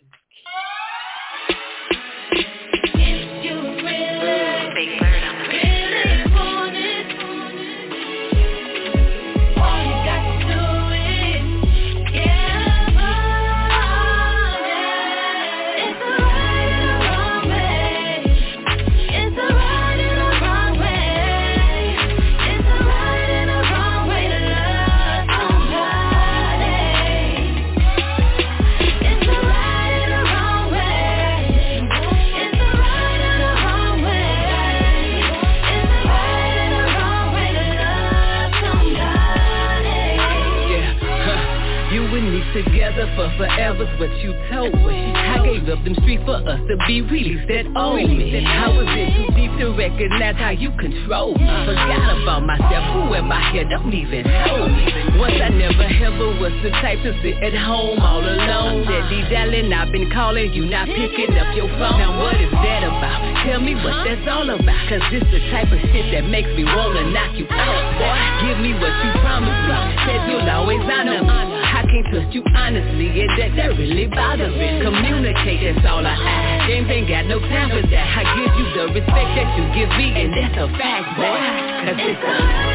[SPEAKER 11] Forever's what you told me. Gave up them streets for us to be released that old me. I was in too deep to recognize how you control me. Forgot about myself, who am I here? Don't even know me. Once I never ever was the type to sit at home all alone. Daddy darling, I've been calling you, not picking up your phone. Now what is that about? Tell me what that's all about. Cause this the type of shit that makes me wanna knock you out, boy. Give me what you promised me. Said you'll always honor me. I can't trust you honestly, and that, that really bothers me. Communicate, that's all I ask. James ain't got no time for that. I give you the respect that you give me, and that's a fact, boy. Cause it's a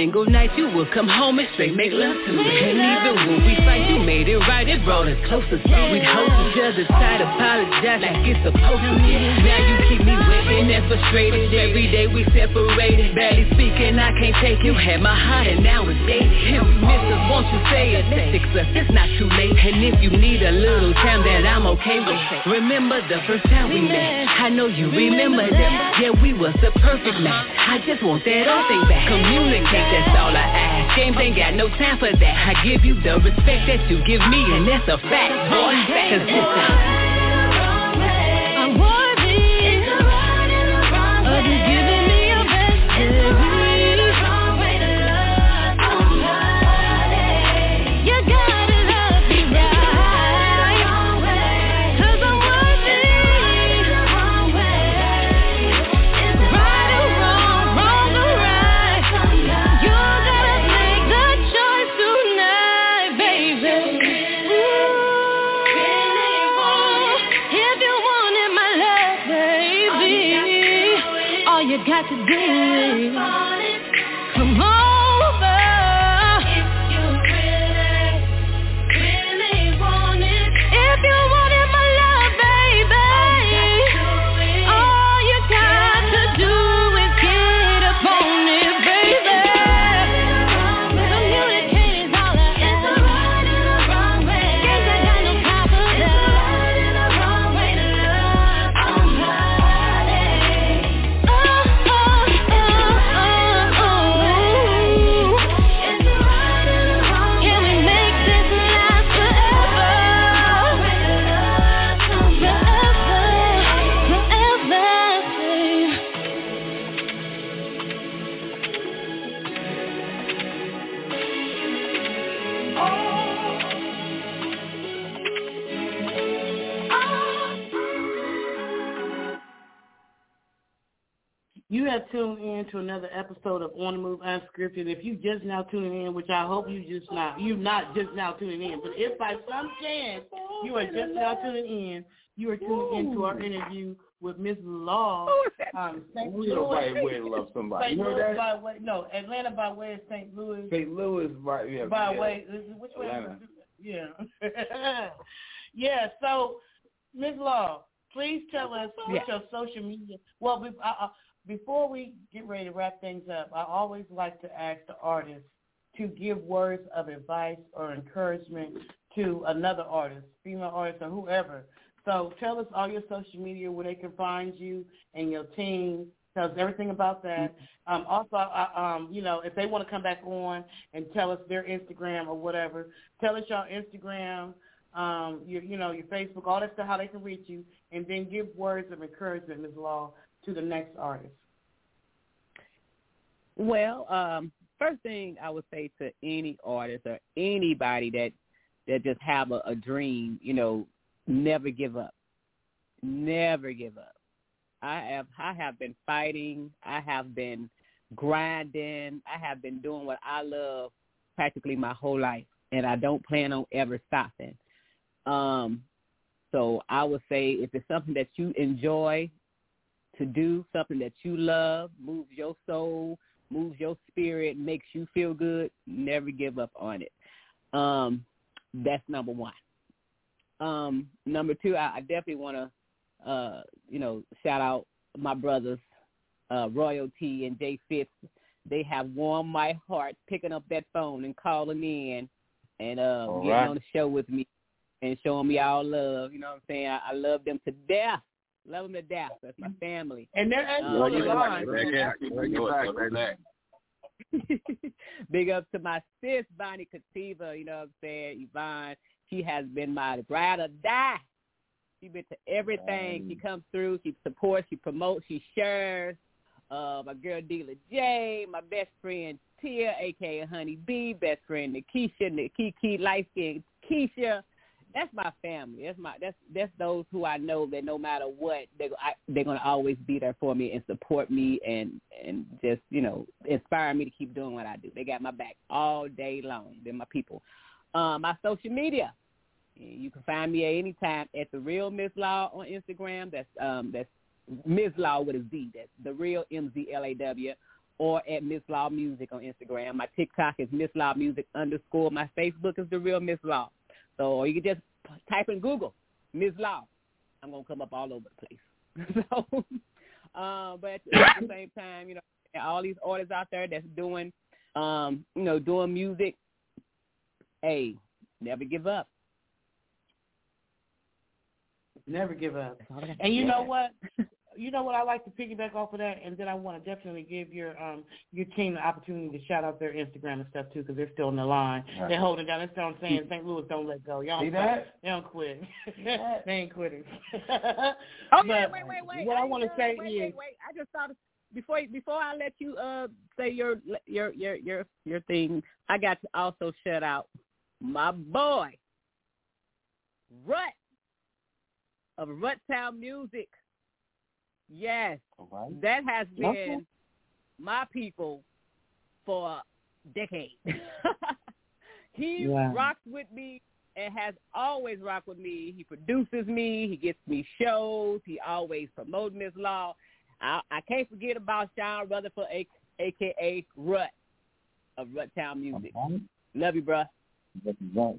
[SPEAKER 11] single night you would come home and straight make love to me. And even when we fight, you made it right. It brought us closer. So we'd hold each other tight, apologize like it's supposed to be. Now you keep me waiting and frustrated. Every day we separated. Barely speaking, I can't take you. Had my heart and now it's dead. If miss us, won't you say it? Let's fix us. It's not too late. And if you need a little time that I'm okay with, remember the first time we met. I know you remember that. Yeah, we was the perfect match. I just want that old thing back. Communicate, that's all I ask. James ain't got no time for that. I give you the respect that you give me, and that's a fact. Boy, cause this
[SPEAKER 16] to do to
[SPEAKER 6] another episode of On the Move Unscripted. If you just now tuning in, which I hope you just not, you not just now tuning in, but if by some chance you are just now tuning in, you are tuning in to our interview with Miss Law. Um, St.
[SPEAKER 7] We
[SPEAKER 6] Louis.
[SPEAKER 7] know right way to love somebody.
[SPEAKER 6] St.
[SPEAKER 7] You know
[SPEAKER 6] Louis
[SPEAKER 7] that?
[SPEAKER 6] by way, no, Atlanta by way of St. Louis.
[SPEAKER 7] St. Louis by yeah.
[SPEAKER 6] by
[SPEAKER 7] yeah.
[SPEAKER 6] way, which way?
[SPEAKER 7] Atlanta.
[SPEAKER 6] Yeah. yeah. So, Ms. Law, please tell us what your social media. Well, be, uh, uh, before we get ready to wrap things up, I always like to ask the artist to give words of advice or encouragement to another artist, female artist or whoever. So tell us all your social media where they can find you and your team. Tell us everything about that. Um, also, um, you know, if they want to come back on and tell us their Instagram or whatever, tell us your Instagram, um, your, you know, your Facebook, all that stuff, how they can reach you, and then give words of encouragement, Ms. Law, to the next artist.
[SPEAKER 8] Well, um, first thing I would say to any artist or anybody that that just have a, a dream, you know, never give up. Never give up. I have I have been fighting. I have been grinding. I have been doing what I love practically my whole life, and I don't plan on ever stopping. Um, so I would say if it's something that you enjoy to do, something that you love, moves your soul, moves your spirit, makes you feel good, never give up on it. Um, that's number one. Um, number two, I, I definitely want to, uh, you know, shout out my brothers, uh, Royalty and Jay Fitz. They have warmed my heart picking up that phone and calling in and uh,
[SPEAKER 17] All
[SPEAKER 8] getting
[SPEAKER 17] right.
[SPEAKER 8] on the show with me and showing me all love. You know what I'm saying? I, I love them to death. Love them to death. That's my family.
[SPEAKER 6] And they're actually on the line. Big up to my sis, Bonnie Kativa, you know what I'm saying? Yvonne, she has been my ride or die. She been to everything. She comes through, she supports, she promotes, she shares. Uh, my girl Dealer J, my best friend Tia, aka Honey B, best friend Nikisha, Nikiki, light skinned Keisha. That's my family. That's my that's that's those who I know that no matter what they I, they're gonna always be there for me and support me and and just you know inspire me to keep doing what I do. They got my back all day long. They're my people. Uh, my social media, you can find me at any time at the real Miss Law on Instagram. That's um that's Ms. Law with a Z. That's the real M Z L A W.
[SPEAKER 8] or at Miss Law Music on Instagram. My TikTok is Miss Law Music underscore. My Facebook is the real Miss Law. So or you can just type in Google Miss Law. I'm gonna come up all over the place. so, uh, but at the same time, you know, all these artists out there that's doing, um, you know, doing music. Hey, never give up.
[SPEAKER 6] Never give up. And you know what? You know what? I like to piggyback off of that, and then I want to definitely give your um your team the opportunity to shout out their Instagram and stuff too, because they're still in the line.
[SPEAKER 7] Right.
[SPEAKER 6] They're holding down. That's what I'm saying. St. Louis don't let go. Y'all
[SPEAKER 7] See that?
[SPEAKER 6] They don't quit. they ain't quitting.
[SPEAKER 8] Oh
[SPEAKER 6] But
[SPEAKER 8] wait, wait, wait.
[SPEAKER 6] What I,
[SPEAKER 8] ain't
[SPEAKER 6] want to say
[SPEAKER 8] wait,
[SPEAKER 6] is,
[SPEAKER 8] wait, wait. I just thought before before I let you uh say your your your your your thing, I got to also shout out my boy Rut of Rut Town Music. Yes, that has been
[SPEAKER 7] Okay.
[SPEAKER 8] my people for decades. he
[SPEAKER 7] Yeah.
[SPEAKER 8] rocks with me and has always rocked with me. He produces me. He gets me shows. He always promoting his law. I, I can't forget about Sean Rutherford, a, aka Rut of Rut Town Music. Love you, bruh.
[SPEAKER 7] That's right.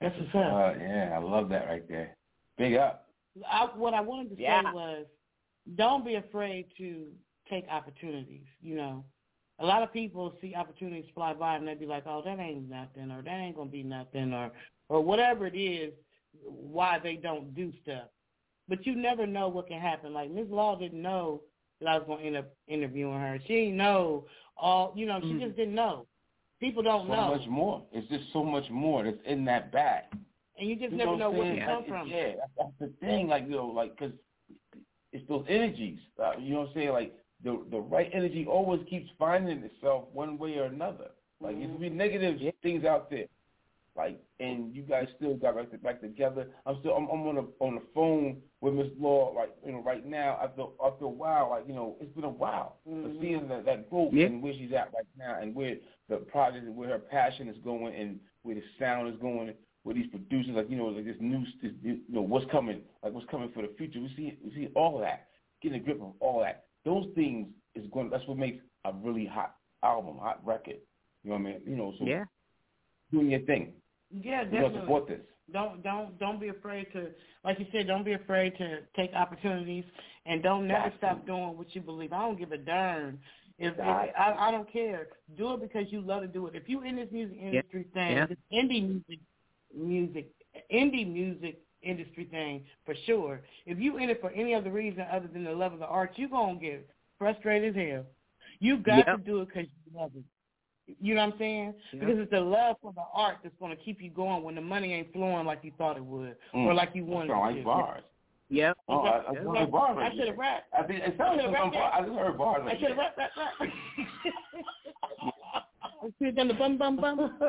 [SPEAKER 6] That's what's
[SPEAKER 7] Uh, yeah, I love that right there. Big up.
[SPEAKER 6] I, what I wanted to say was, don't be afraid to take opportunities. You know, a lot of people see opportunities fly by and they be like, "Oh, that ain't nothing," or "That ain't gonna be nothing," or or whatever it is, why they don't do stuff. But you never know what can happen. Like Ms. Law didn't know that I was gonna end up interviewing her. She didn't know all. You know, she
[SPEAKER 7] Mm.
[SPEAKER 6] just didn't know. People don't
[SPEAKER 7] so
[SPEAKER 6] know,
[SPEAKER 7] much more. It's just so much more that's in that bag.
[SPEAKER 6] and you just
[SPEAKER 7] You
[SPEAKER 6] never
[SPEAKER 7] what
[SPEAKER 6] know where
[SPEAKER 7] it
[SPEAKER 6] to come
[SPEAKER 7] Like,
[SPEAKER 6] from.
[SPEAKER 7] Yeah, that's, that's the thing. Like you know, like because it's those energies. Uh, you know what I'm saying? Like the the right energy always keeps finding itself one way or another. Like
[SPEAKER 6] Mm-hmm.
[SPEAKER 7] it could be negative things out there. Like and you guys still got back, back together. I'm still I'm, I'm on the on the phone with Miss Law. Like you know, right now I feel I feel wow. Like you know, it's been a while. But
[SPEAKER 6] Mm-hmm.
[SPEAKER 7] seeing that that growth
[SPEAKER 8] Yeah.
[SPEAKER 7] and where she's at right now, and where the project and where her passion is going, and where the sound is going, where these producers like you know like this new this, you know what's coming like what's coming for the future. We see we see all of that, getting a grip of all that. Those things is going. That's what makes a really hot album, hot record. You know what I mean? You know, so
[SPEAKER 8] Yeah.
[SPEAKER 7] doing your thing.
[SPEAKER 6] Yeah,
[SPEAKER 7] We don't
[SPEAKER 6] definitely.
[SPEAKER 7] support this.
[SPEAKER 6] Don't don't don't be afraid to like you said, don't be afraid to take opportunities and don't never stop doing what you believe. I don't give a darn. If, if I, I don't care. Do it because you love to do it. If you in this music industry thing,
[SPEAKER 8] Yeah.
[SPEAKER 6] this indie music music indie music industry thing for sure. If you in it for any other reason other than the love of the art, you gonna get frustrated as hell. You got
[SPEAKER 8] Yep.
[SPEAKER 6] to do it because you love it. You know what I'm saying?
[SPEAKER 8] Yeah.
[SPEAKER 6] Because it's the love for the art that's going to keep you going when the money ain't flowing like you thought it would
[SPEAKER 7] Mm.
[SPEAKER 6] or like you wanted
[SPEAKER 7] Sound
[SPEAKER 6] it
[SPEAKER 7] like
[SPEAKER 6] to.
[SPEAKER 7] bars.
[SPEAKER 8] Yep.
[SPEAKER 7] Oh, I, I,
[SPEAKER 6] That's
[SPEAKER 7] I,
[SPEAKER 6] right.
[SPEAKER 7] heard bars
[SPEAKER 6] I should have
[SPEAKER 7] there.
[SPEAKER 6] rapped.
[SPEAKER 7] I think it sounds
[SPEAKER 6] I
[SPEAKER 7] like
[SPEAKER 6] should've
[SPEAKER 7] some
[SPEAKER 6] rapped
[SPEAKER 7] I just heard bars
[SPEAKER 6] I should have
[SPEAKER 7] there.
[SPEAKER 6] rapped, rap, rap. I should have done the bum, bum, bum.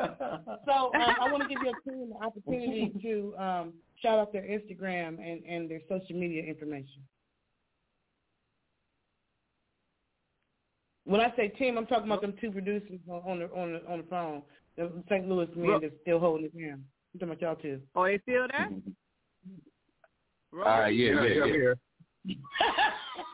[SPEAKER 6] So um, I want to give you a team the opportunity to um, shout out their Instagram and, and their social media information. When I say team, I'm talking about them two producers on, on the on the on the phone. The St. Louis men that's still holding it down. I'm talking about y'all too.
[SPEAKER 8] Oh, they still there?
[SPEAKER 9] Uh, yeah, yeah, yeah. Yeah,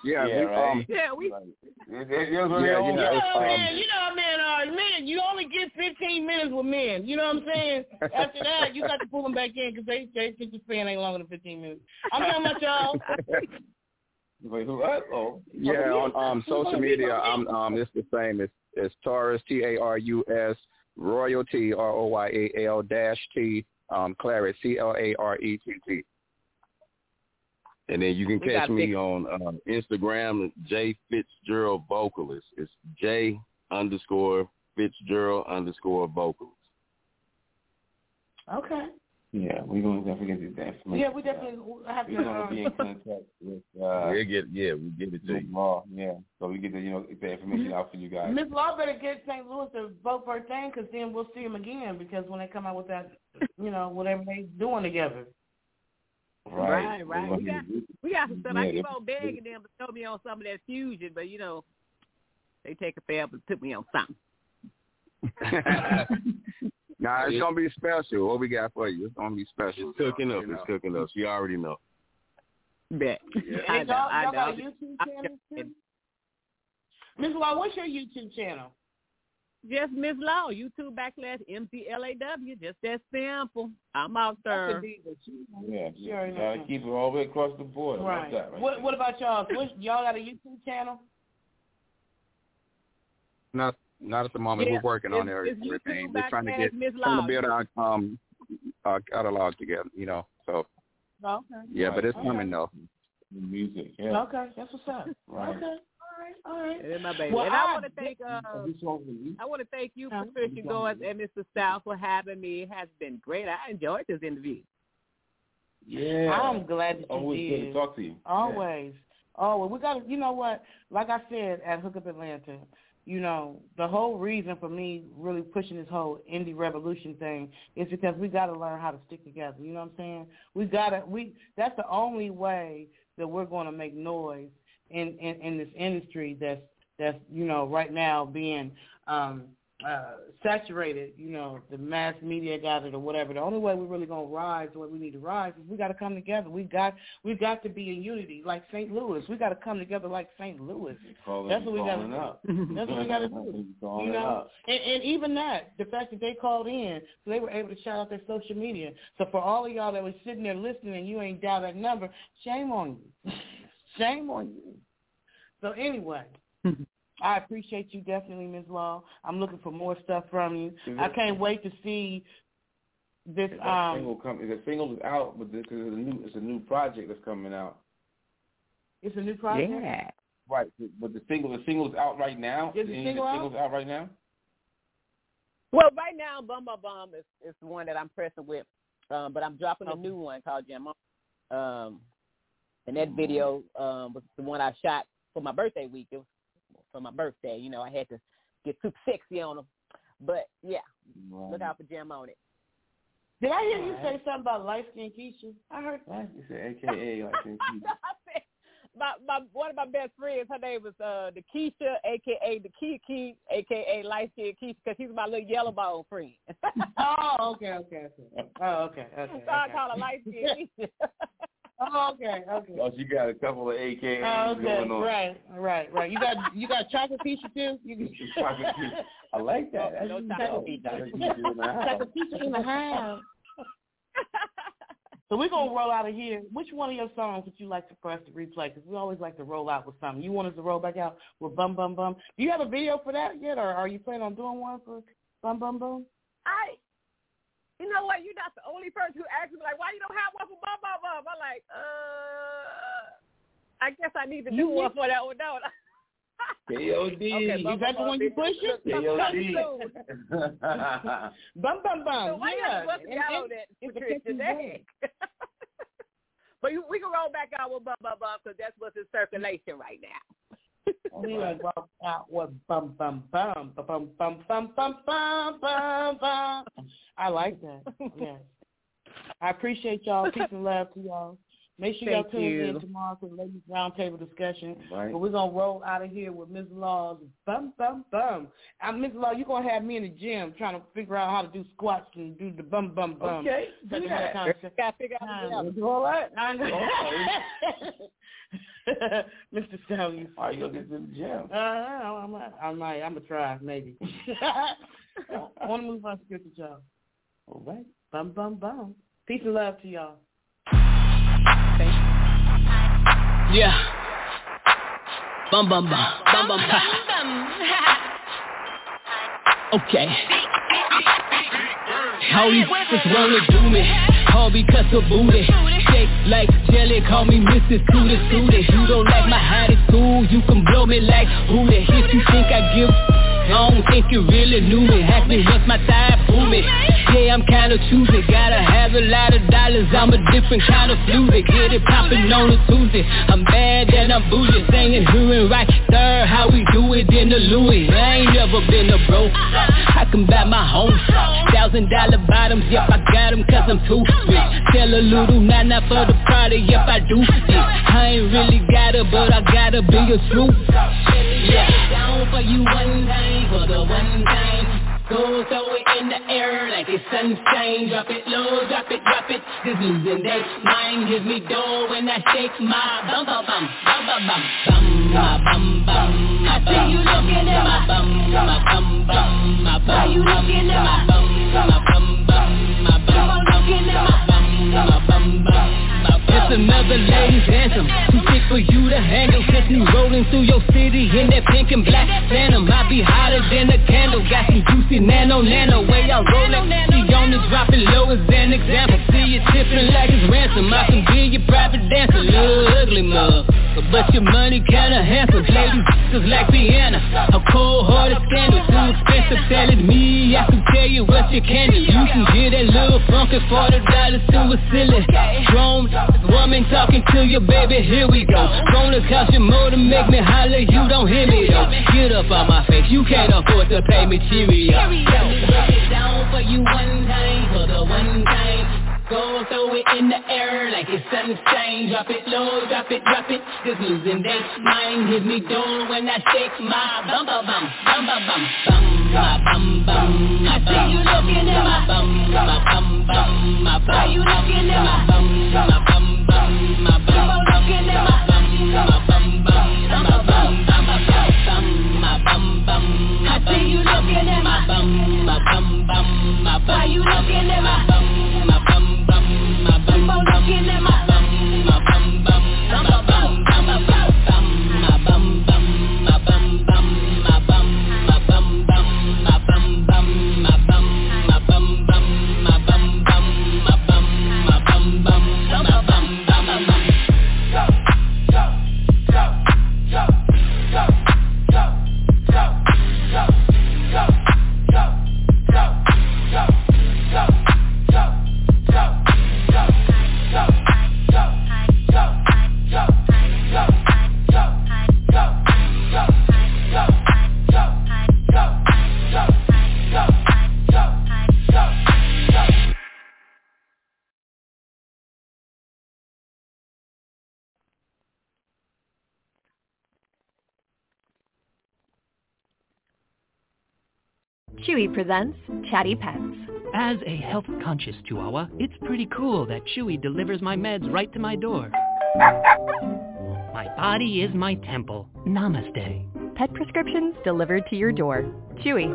[SPEAKER 7] Yeah,
[SPEAKER 9] we,
[SPEAKER 7] right.
[SPEAKER 9] um,
[SPEAKER 8] Yeah, we.
[SPEAKER 7] Yeah, yeah,
[SPEAKER 9] Yeah,
[SPEAKER 7] yeah,
[SPEAKER 9] you know,
[SPEAKER 6] You
[SPEAKER 9] it's,
[SPEAKER 6] know,
[SPEAKER 9] um,
[SPEAKER 6] man, you know how men are. Men, you only get 15 minutes with men. You know what I'm saying? After that, you got to pull them back in because they, they think the span ain't longer than 15 minutes. I'm talking about y'all.
[SPEAKER 7] Wait, who? What? Oh,
[SPEAKER 9] Yeah, on um social media, I'm um it's the same. It's it's Tarus T A R U S Royalty R O Y A L dash T um Clarett C L A R E T T.
[SPEAKER 18] And then you can
[SPEAKER 8] We
[SPEAKER 18] catch me
[SPEAKER 8] big-
[SPEAKER 18] on um, Instagram, J Fitzgerald Vocalist. It's J underscore Fitzgerald underscore Vocalist.
[SPEAKER 6] Okay.
[SPEAKER 7] Yeah, we're gonna definitely get the information.
[SPEAKER 6] Yeah, we definitely have
[SPEAKER 7] We're
[SPEAKER 6] to.
[SPEAKER 7] gonna be in
[SPEAKER 6] Um,
[SPEAKER 7] contact with uh,
[SPEAKER 18] we'll get yeah, we get it to
[SPEAKER 7] Luke
[SPEAKER 18] you.
[SPEAKER 7] Law. Yeah, so we get the you know get the information out for you guys.
[SPEAKER 6] Miss Law better get St. Louis to vote for her thing because then we'll see them again because when they come out with that, you know, whatever they doing together.
[SPEAKER 8] Right, right.
[SPEAKER 7] We're
[SPEAKER 8] We
[SPEAKER 7] gonna
[SPEAKER 8] got we got some stuff. I keep on begging them to throw me on some of that fusion, but you know, they take a fair but put me on something.
[SPEAKER 9] nah, it's gonna be special. What we got for you? It's gonna be special.
[SPEAKER 18] It's cooking up.
[SPEAKER 9] You know.
[SPEAKER 18] It's cooking up. You already know.
[SPEAKER 8] Bet.
[SPEAKER 9] Yeah.
[SPEAKER 8] I know,
[SPEAKER 6] y'all,
[SPEAKER 8] I
[SPEAKER 6] y'all got a
[SPEAKER 8] know.
[SPEAKER 6] YouTube
[SPEAKER 8] I-
[SPEAKER 6] channel too? Miss Law, what's your YouTube channel?
[SPEAKER 8] Just Miss Law, YouTube backslash MCLAW. Just that simple. I'm out there.
[SPEAKER 7] Yeah,
[SPEAKER 6] She already
[SPEAKER 7] you gotta keep it all the way across the board.
[SPEAKER 6] Right.
[SPEAKER 7] that right
[SPEAKER 6] what. What about y'all? What, y'all got a YouTube channel?
[SPEAKER 13] Not not at the moment.
[SPEAKER 8] Yeah,
[SPEAKER 13] We're working on
[SPEAKER 8] it's- it's
[SPEAKER 13] everything. We're trying to get
[SPEAKER 8] Miss
[SPEAKER 13] trying to build our um our catalog together. You know, so
[SPEAKER 6] Okay.
[SPEAKER 13] yeah, but it's
[SPEAKER 6] Okay.
[SPEAKER 13] coming though.
[SPEAKER 7] Music, yeah.
[SPEAKER 6] Okay, that's what's up.
[SPEAKER 7] Right.
[SPEAKER 6] Okay. All right. All right.
[SPEAKER 8] It is my baby.
[SPEAKER 6] Well,
[SPEAKER 8] and I,
[SPEAKER 6] I
[SPEAKER 8] want to thank uh,
[SPEAKER 7] This song?
[SPEAKER 8] I want to thank you,
[SPEAKER 6] Huh?
[SPEAKER 8] Patricia Goers and Mr. Stout, for having me. It has been great. I enjoyed this interview.
[SPEAKER 7] Yeah.
[SPEAKER 6] I'm glad that you
[SPEAKER 7] Always
[SPEAKER 6] did.
[SPEAKER 7] good to talk to you.
[SPEAKER 6] Always. Always. We got to, you know what? Like I said at Hookup Atlanta, you know, the whole reason for me really pushing this whole indie revolution thing is because we got to learn how to stick together. You know what I'm saying? We got to, we, that's the only way that we're going to make noise in, in, in this industry that's, that's, you know, right now being, um, uh, saturated, you know, the mass media got it or whatever. The only way we're really gonna rise, the way we need to rise, is we got to come together. We got we got to be in unity, like St. Louis. We got to come together like St. Louis.
[SPEAKER 7] Calling-
[SPEAKER 6] That's what we got to do. That's what we got to do. You know, and, and even that, the fact that they called in, so they were able to shout out their social media. So for all of y'all that was sitting there listening and you ain't dial that number, shame on you. shame on you. So anyway, I appreciate you definitely, Ms. Law. I'm looking for more stuff from you.
[SPEAKER 7] Is
[SPEAKER 6] I can't wait to see this.
[SPEAKER 7] That
[SPEAKER 6] Um,
[SPEAKER 7] single come, the single is out, but this is a new. It's a new project that's coming out.
[SPEAKER 6] it's a new project.
[SPEAKER 8] Yeah.
[SPEAKER 7] Right, but the single, the single's out right now.
[SPEAKER 6] Is the
[SPEAKER 7] Any of
[SPEAKER 6] single out?
[SPEAKER 7] singles out right now?
[SPEAKER 8] Well, right now, Bum Bum Bum is, is the one that I'm pressing with, um, but I'm dropping a new one called Jam Um, and that video um, was the one I shot for my birthday week. It was for my birthday. You know, I had to get super sexy on them. But yeah, look out for Jam on it.
[SPEAKER 6] Did I hear you say something about light skinned Keisha? I heard that.
[SPEAKER 7] You said AKA like in Keisha.
[SPEAKER 8] my my one of my best friends, her name was uh the Keisha, aka the Kiki, aka light skinned Keisha, because she's my little yellow bone friend.
[SPEAKER 6] oh, okay, okay, okay. Oh, okay, okay.
[SPEAKER 8] so I call her light skinned Keisha.
[SPEAKER 6] Oh, okay, okay.
[SPEAKER 7] Oh, she got a couple of AKAs
[SPEAKER 6] Oh, okay,
[SPEAKER 7] going on.
[SPEAKER 6] right, right, right. You got you got chocolate pizza too. You
[SPEAKER 7] Chocolate pizza. I like that. Oh, That's
[SPEAKER 8] No
[SPEAKER 7] no
[SPEAKER 8] chocolate
[SPEAKER 7] chocolate
[SPEAKER 8] Keisha.
[SPEAKER 7] Keisha in the house.
[SPEAKER 6] Chocolate Keisha in the house. So we're gonna roll out of here. Which one of your songs would you like for us to replay? Because we always like to roll out with something. You want us to roll back out with Bum Bum Bum? Do you have a video for that yet, or are you planning on doing one for Bum Bum Bum?
[SPEAKER 8] I, you know what? You're not the only person who asked me like, why you don't have one for Bum Bum Bum? I'm like, uh, I guess I need to do
[SPEAKER 6] You
[SPEAKER 8] one
[SPEAKER 6] need-
[SPEAKER 8] for that one, don't I?
[SPEAKER 7] KOD.
[SPEAKER 8] Okay, Bum
[SPEAKER 6] Is that the
[SPEAKER 8] Bum
[SPEAKER 6] one
[SPEAKER 8] Bum
[SPEAKER 6] you
[SPEAKER 8] is-
[SPEAKER 6] pushing?
[SPEAKER 7] KOD.
[SPEAKER 6] Bum Bum Bum.
[SPEAKER 8] So why
[SPEAKER 6] yeah.
[SPEAKER 8] you wasn't down that,
[SPEAKER 6] it's a
[SPEAKER 8] Patricia?
[SPEAKER 6] catchy
[SPEAKER 8] Dang. but you, we can roll back out with Bum Bum Bum because that's what's in circulation right now.
[SPEAKER 6] We gonna roll out with Bum Bum Bum Bum Bum Bum Bum Bum Bum Bum Bum. I like that. Yes. I appreciate y'all. Peace and love to y'all. Make sure y'all tune
[SPEAKER 8] you.
[SPEAKER 6] in tomorrow for the ladies roundtable discussion.
[SPEAKER 7] Right.
[SPEAKER 6] But we're gonna roll out of here with Ms. Law's bum bum bum. Uh, and Ms. Law, you're gonna have me in the gym trying to figure out how to do squats and do the bum bum bum.
[SPEAKER 7] Okay, do that.
[SPEAKER 6] kind of
[SPEAKER 8] Got to figure out
[SPEAKER 6] Time.
[SPEAKER 8] the
[SPEAKER 7] Do all that.
[SPEAKER 6] I know. Mr. Stallion.
[SPEAKER 7] All right, you'll get to the gym.
[SPEAKER 6] Uh, I might, I might, I'm gonna try maybe. I want to move on to get the job.
[SPEAKER 7] All right.
[SPEAKER 6] Bum bum bum. Peace and love to y'all. Thank you.
[SPEAKER 11] Yeah. Bum bum bum. Bum bum bum. Okay. How these just wanna do me? All because of booty. Shake like jelly, call me Mrs. Suited Suited. You don't like my attitude, you can blow me like who the If you think I give I don't think you really knew me Ask me what's my who me Yeah, I'm kinda choosy. Gotta have a lot of dollars. I'm a different kind of floozy Get it poppin' on a Tuesday. I'm bad and I'm bougie. Singing here and right. Third, How we do it in the Louis? I ain't never been a broke. I can buy my home. Thousand dollar bottoms. Yep, I got 'em cause I'm too rich. Sell a little nana for the party Yep, I do. This I ain't really got her But I gotta be a true. Yeah, down for you one time For the one time Go throw it in the air like it's sunshine. Drop it low, drop it, drop it. This losing they mind gives me dough when I shake my bum bum bum bum bum bum bum my bum bum. I see you looking at my bum, my bum bum, my bum. Why you looking at my bum, my bum bum, my bum? Come on, looking at my bum, my bum bum. It's another lady's anthem. Too thick for you to handle. Catch me rolling through your city In that pink and black phantom. I be hotter than a candle. Got some juicy nano nano. Way I roll it. She on the dropping low as an example. See you tipping like it's ransom. I can be your private dancer. Little ugly mug but your money kinda handsome Ladies. Just like Vienna. A cold-hearted scandal. Too expensive, tell it me I can tell you what you can do. You can get that little funky $40 to a silly Chrome, woman talking to your baby. Here we go. Gonna cost you more to make me holler. You don't hear me though. Get up on my face. You can't afford to pay me. Cheerio. Let me break it down for you one time. For the one time Go throw it in the air like it's sunshine. Drop it low, drop it, drop it. Cause losing they mind hit me down when I shake my bum bum bum bum bum bum bum my bum bum. I see you looking at my bum, my bum bum, my bum. Are you looking at my bum, my bum bum, my bum? Looking at my bum, my bum bum, my bum, my bum, my bum bum. I see you looking at my bum, my bum bum, my bum. Are you looking at my bum,
[SPEAKER 19] Chewy presents Chatty Pets.
[SPEAKER 20] As a health-conscious chihuahua, it's pretty cool that Chewy delivers my meds right to my door. My body is my temple. Namaste.
[SPEAKER 19] Pet prescriptions delivered to your door. Chewy.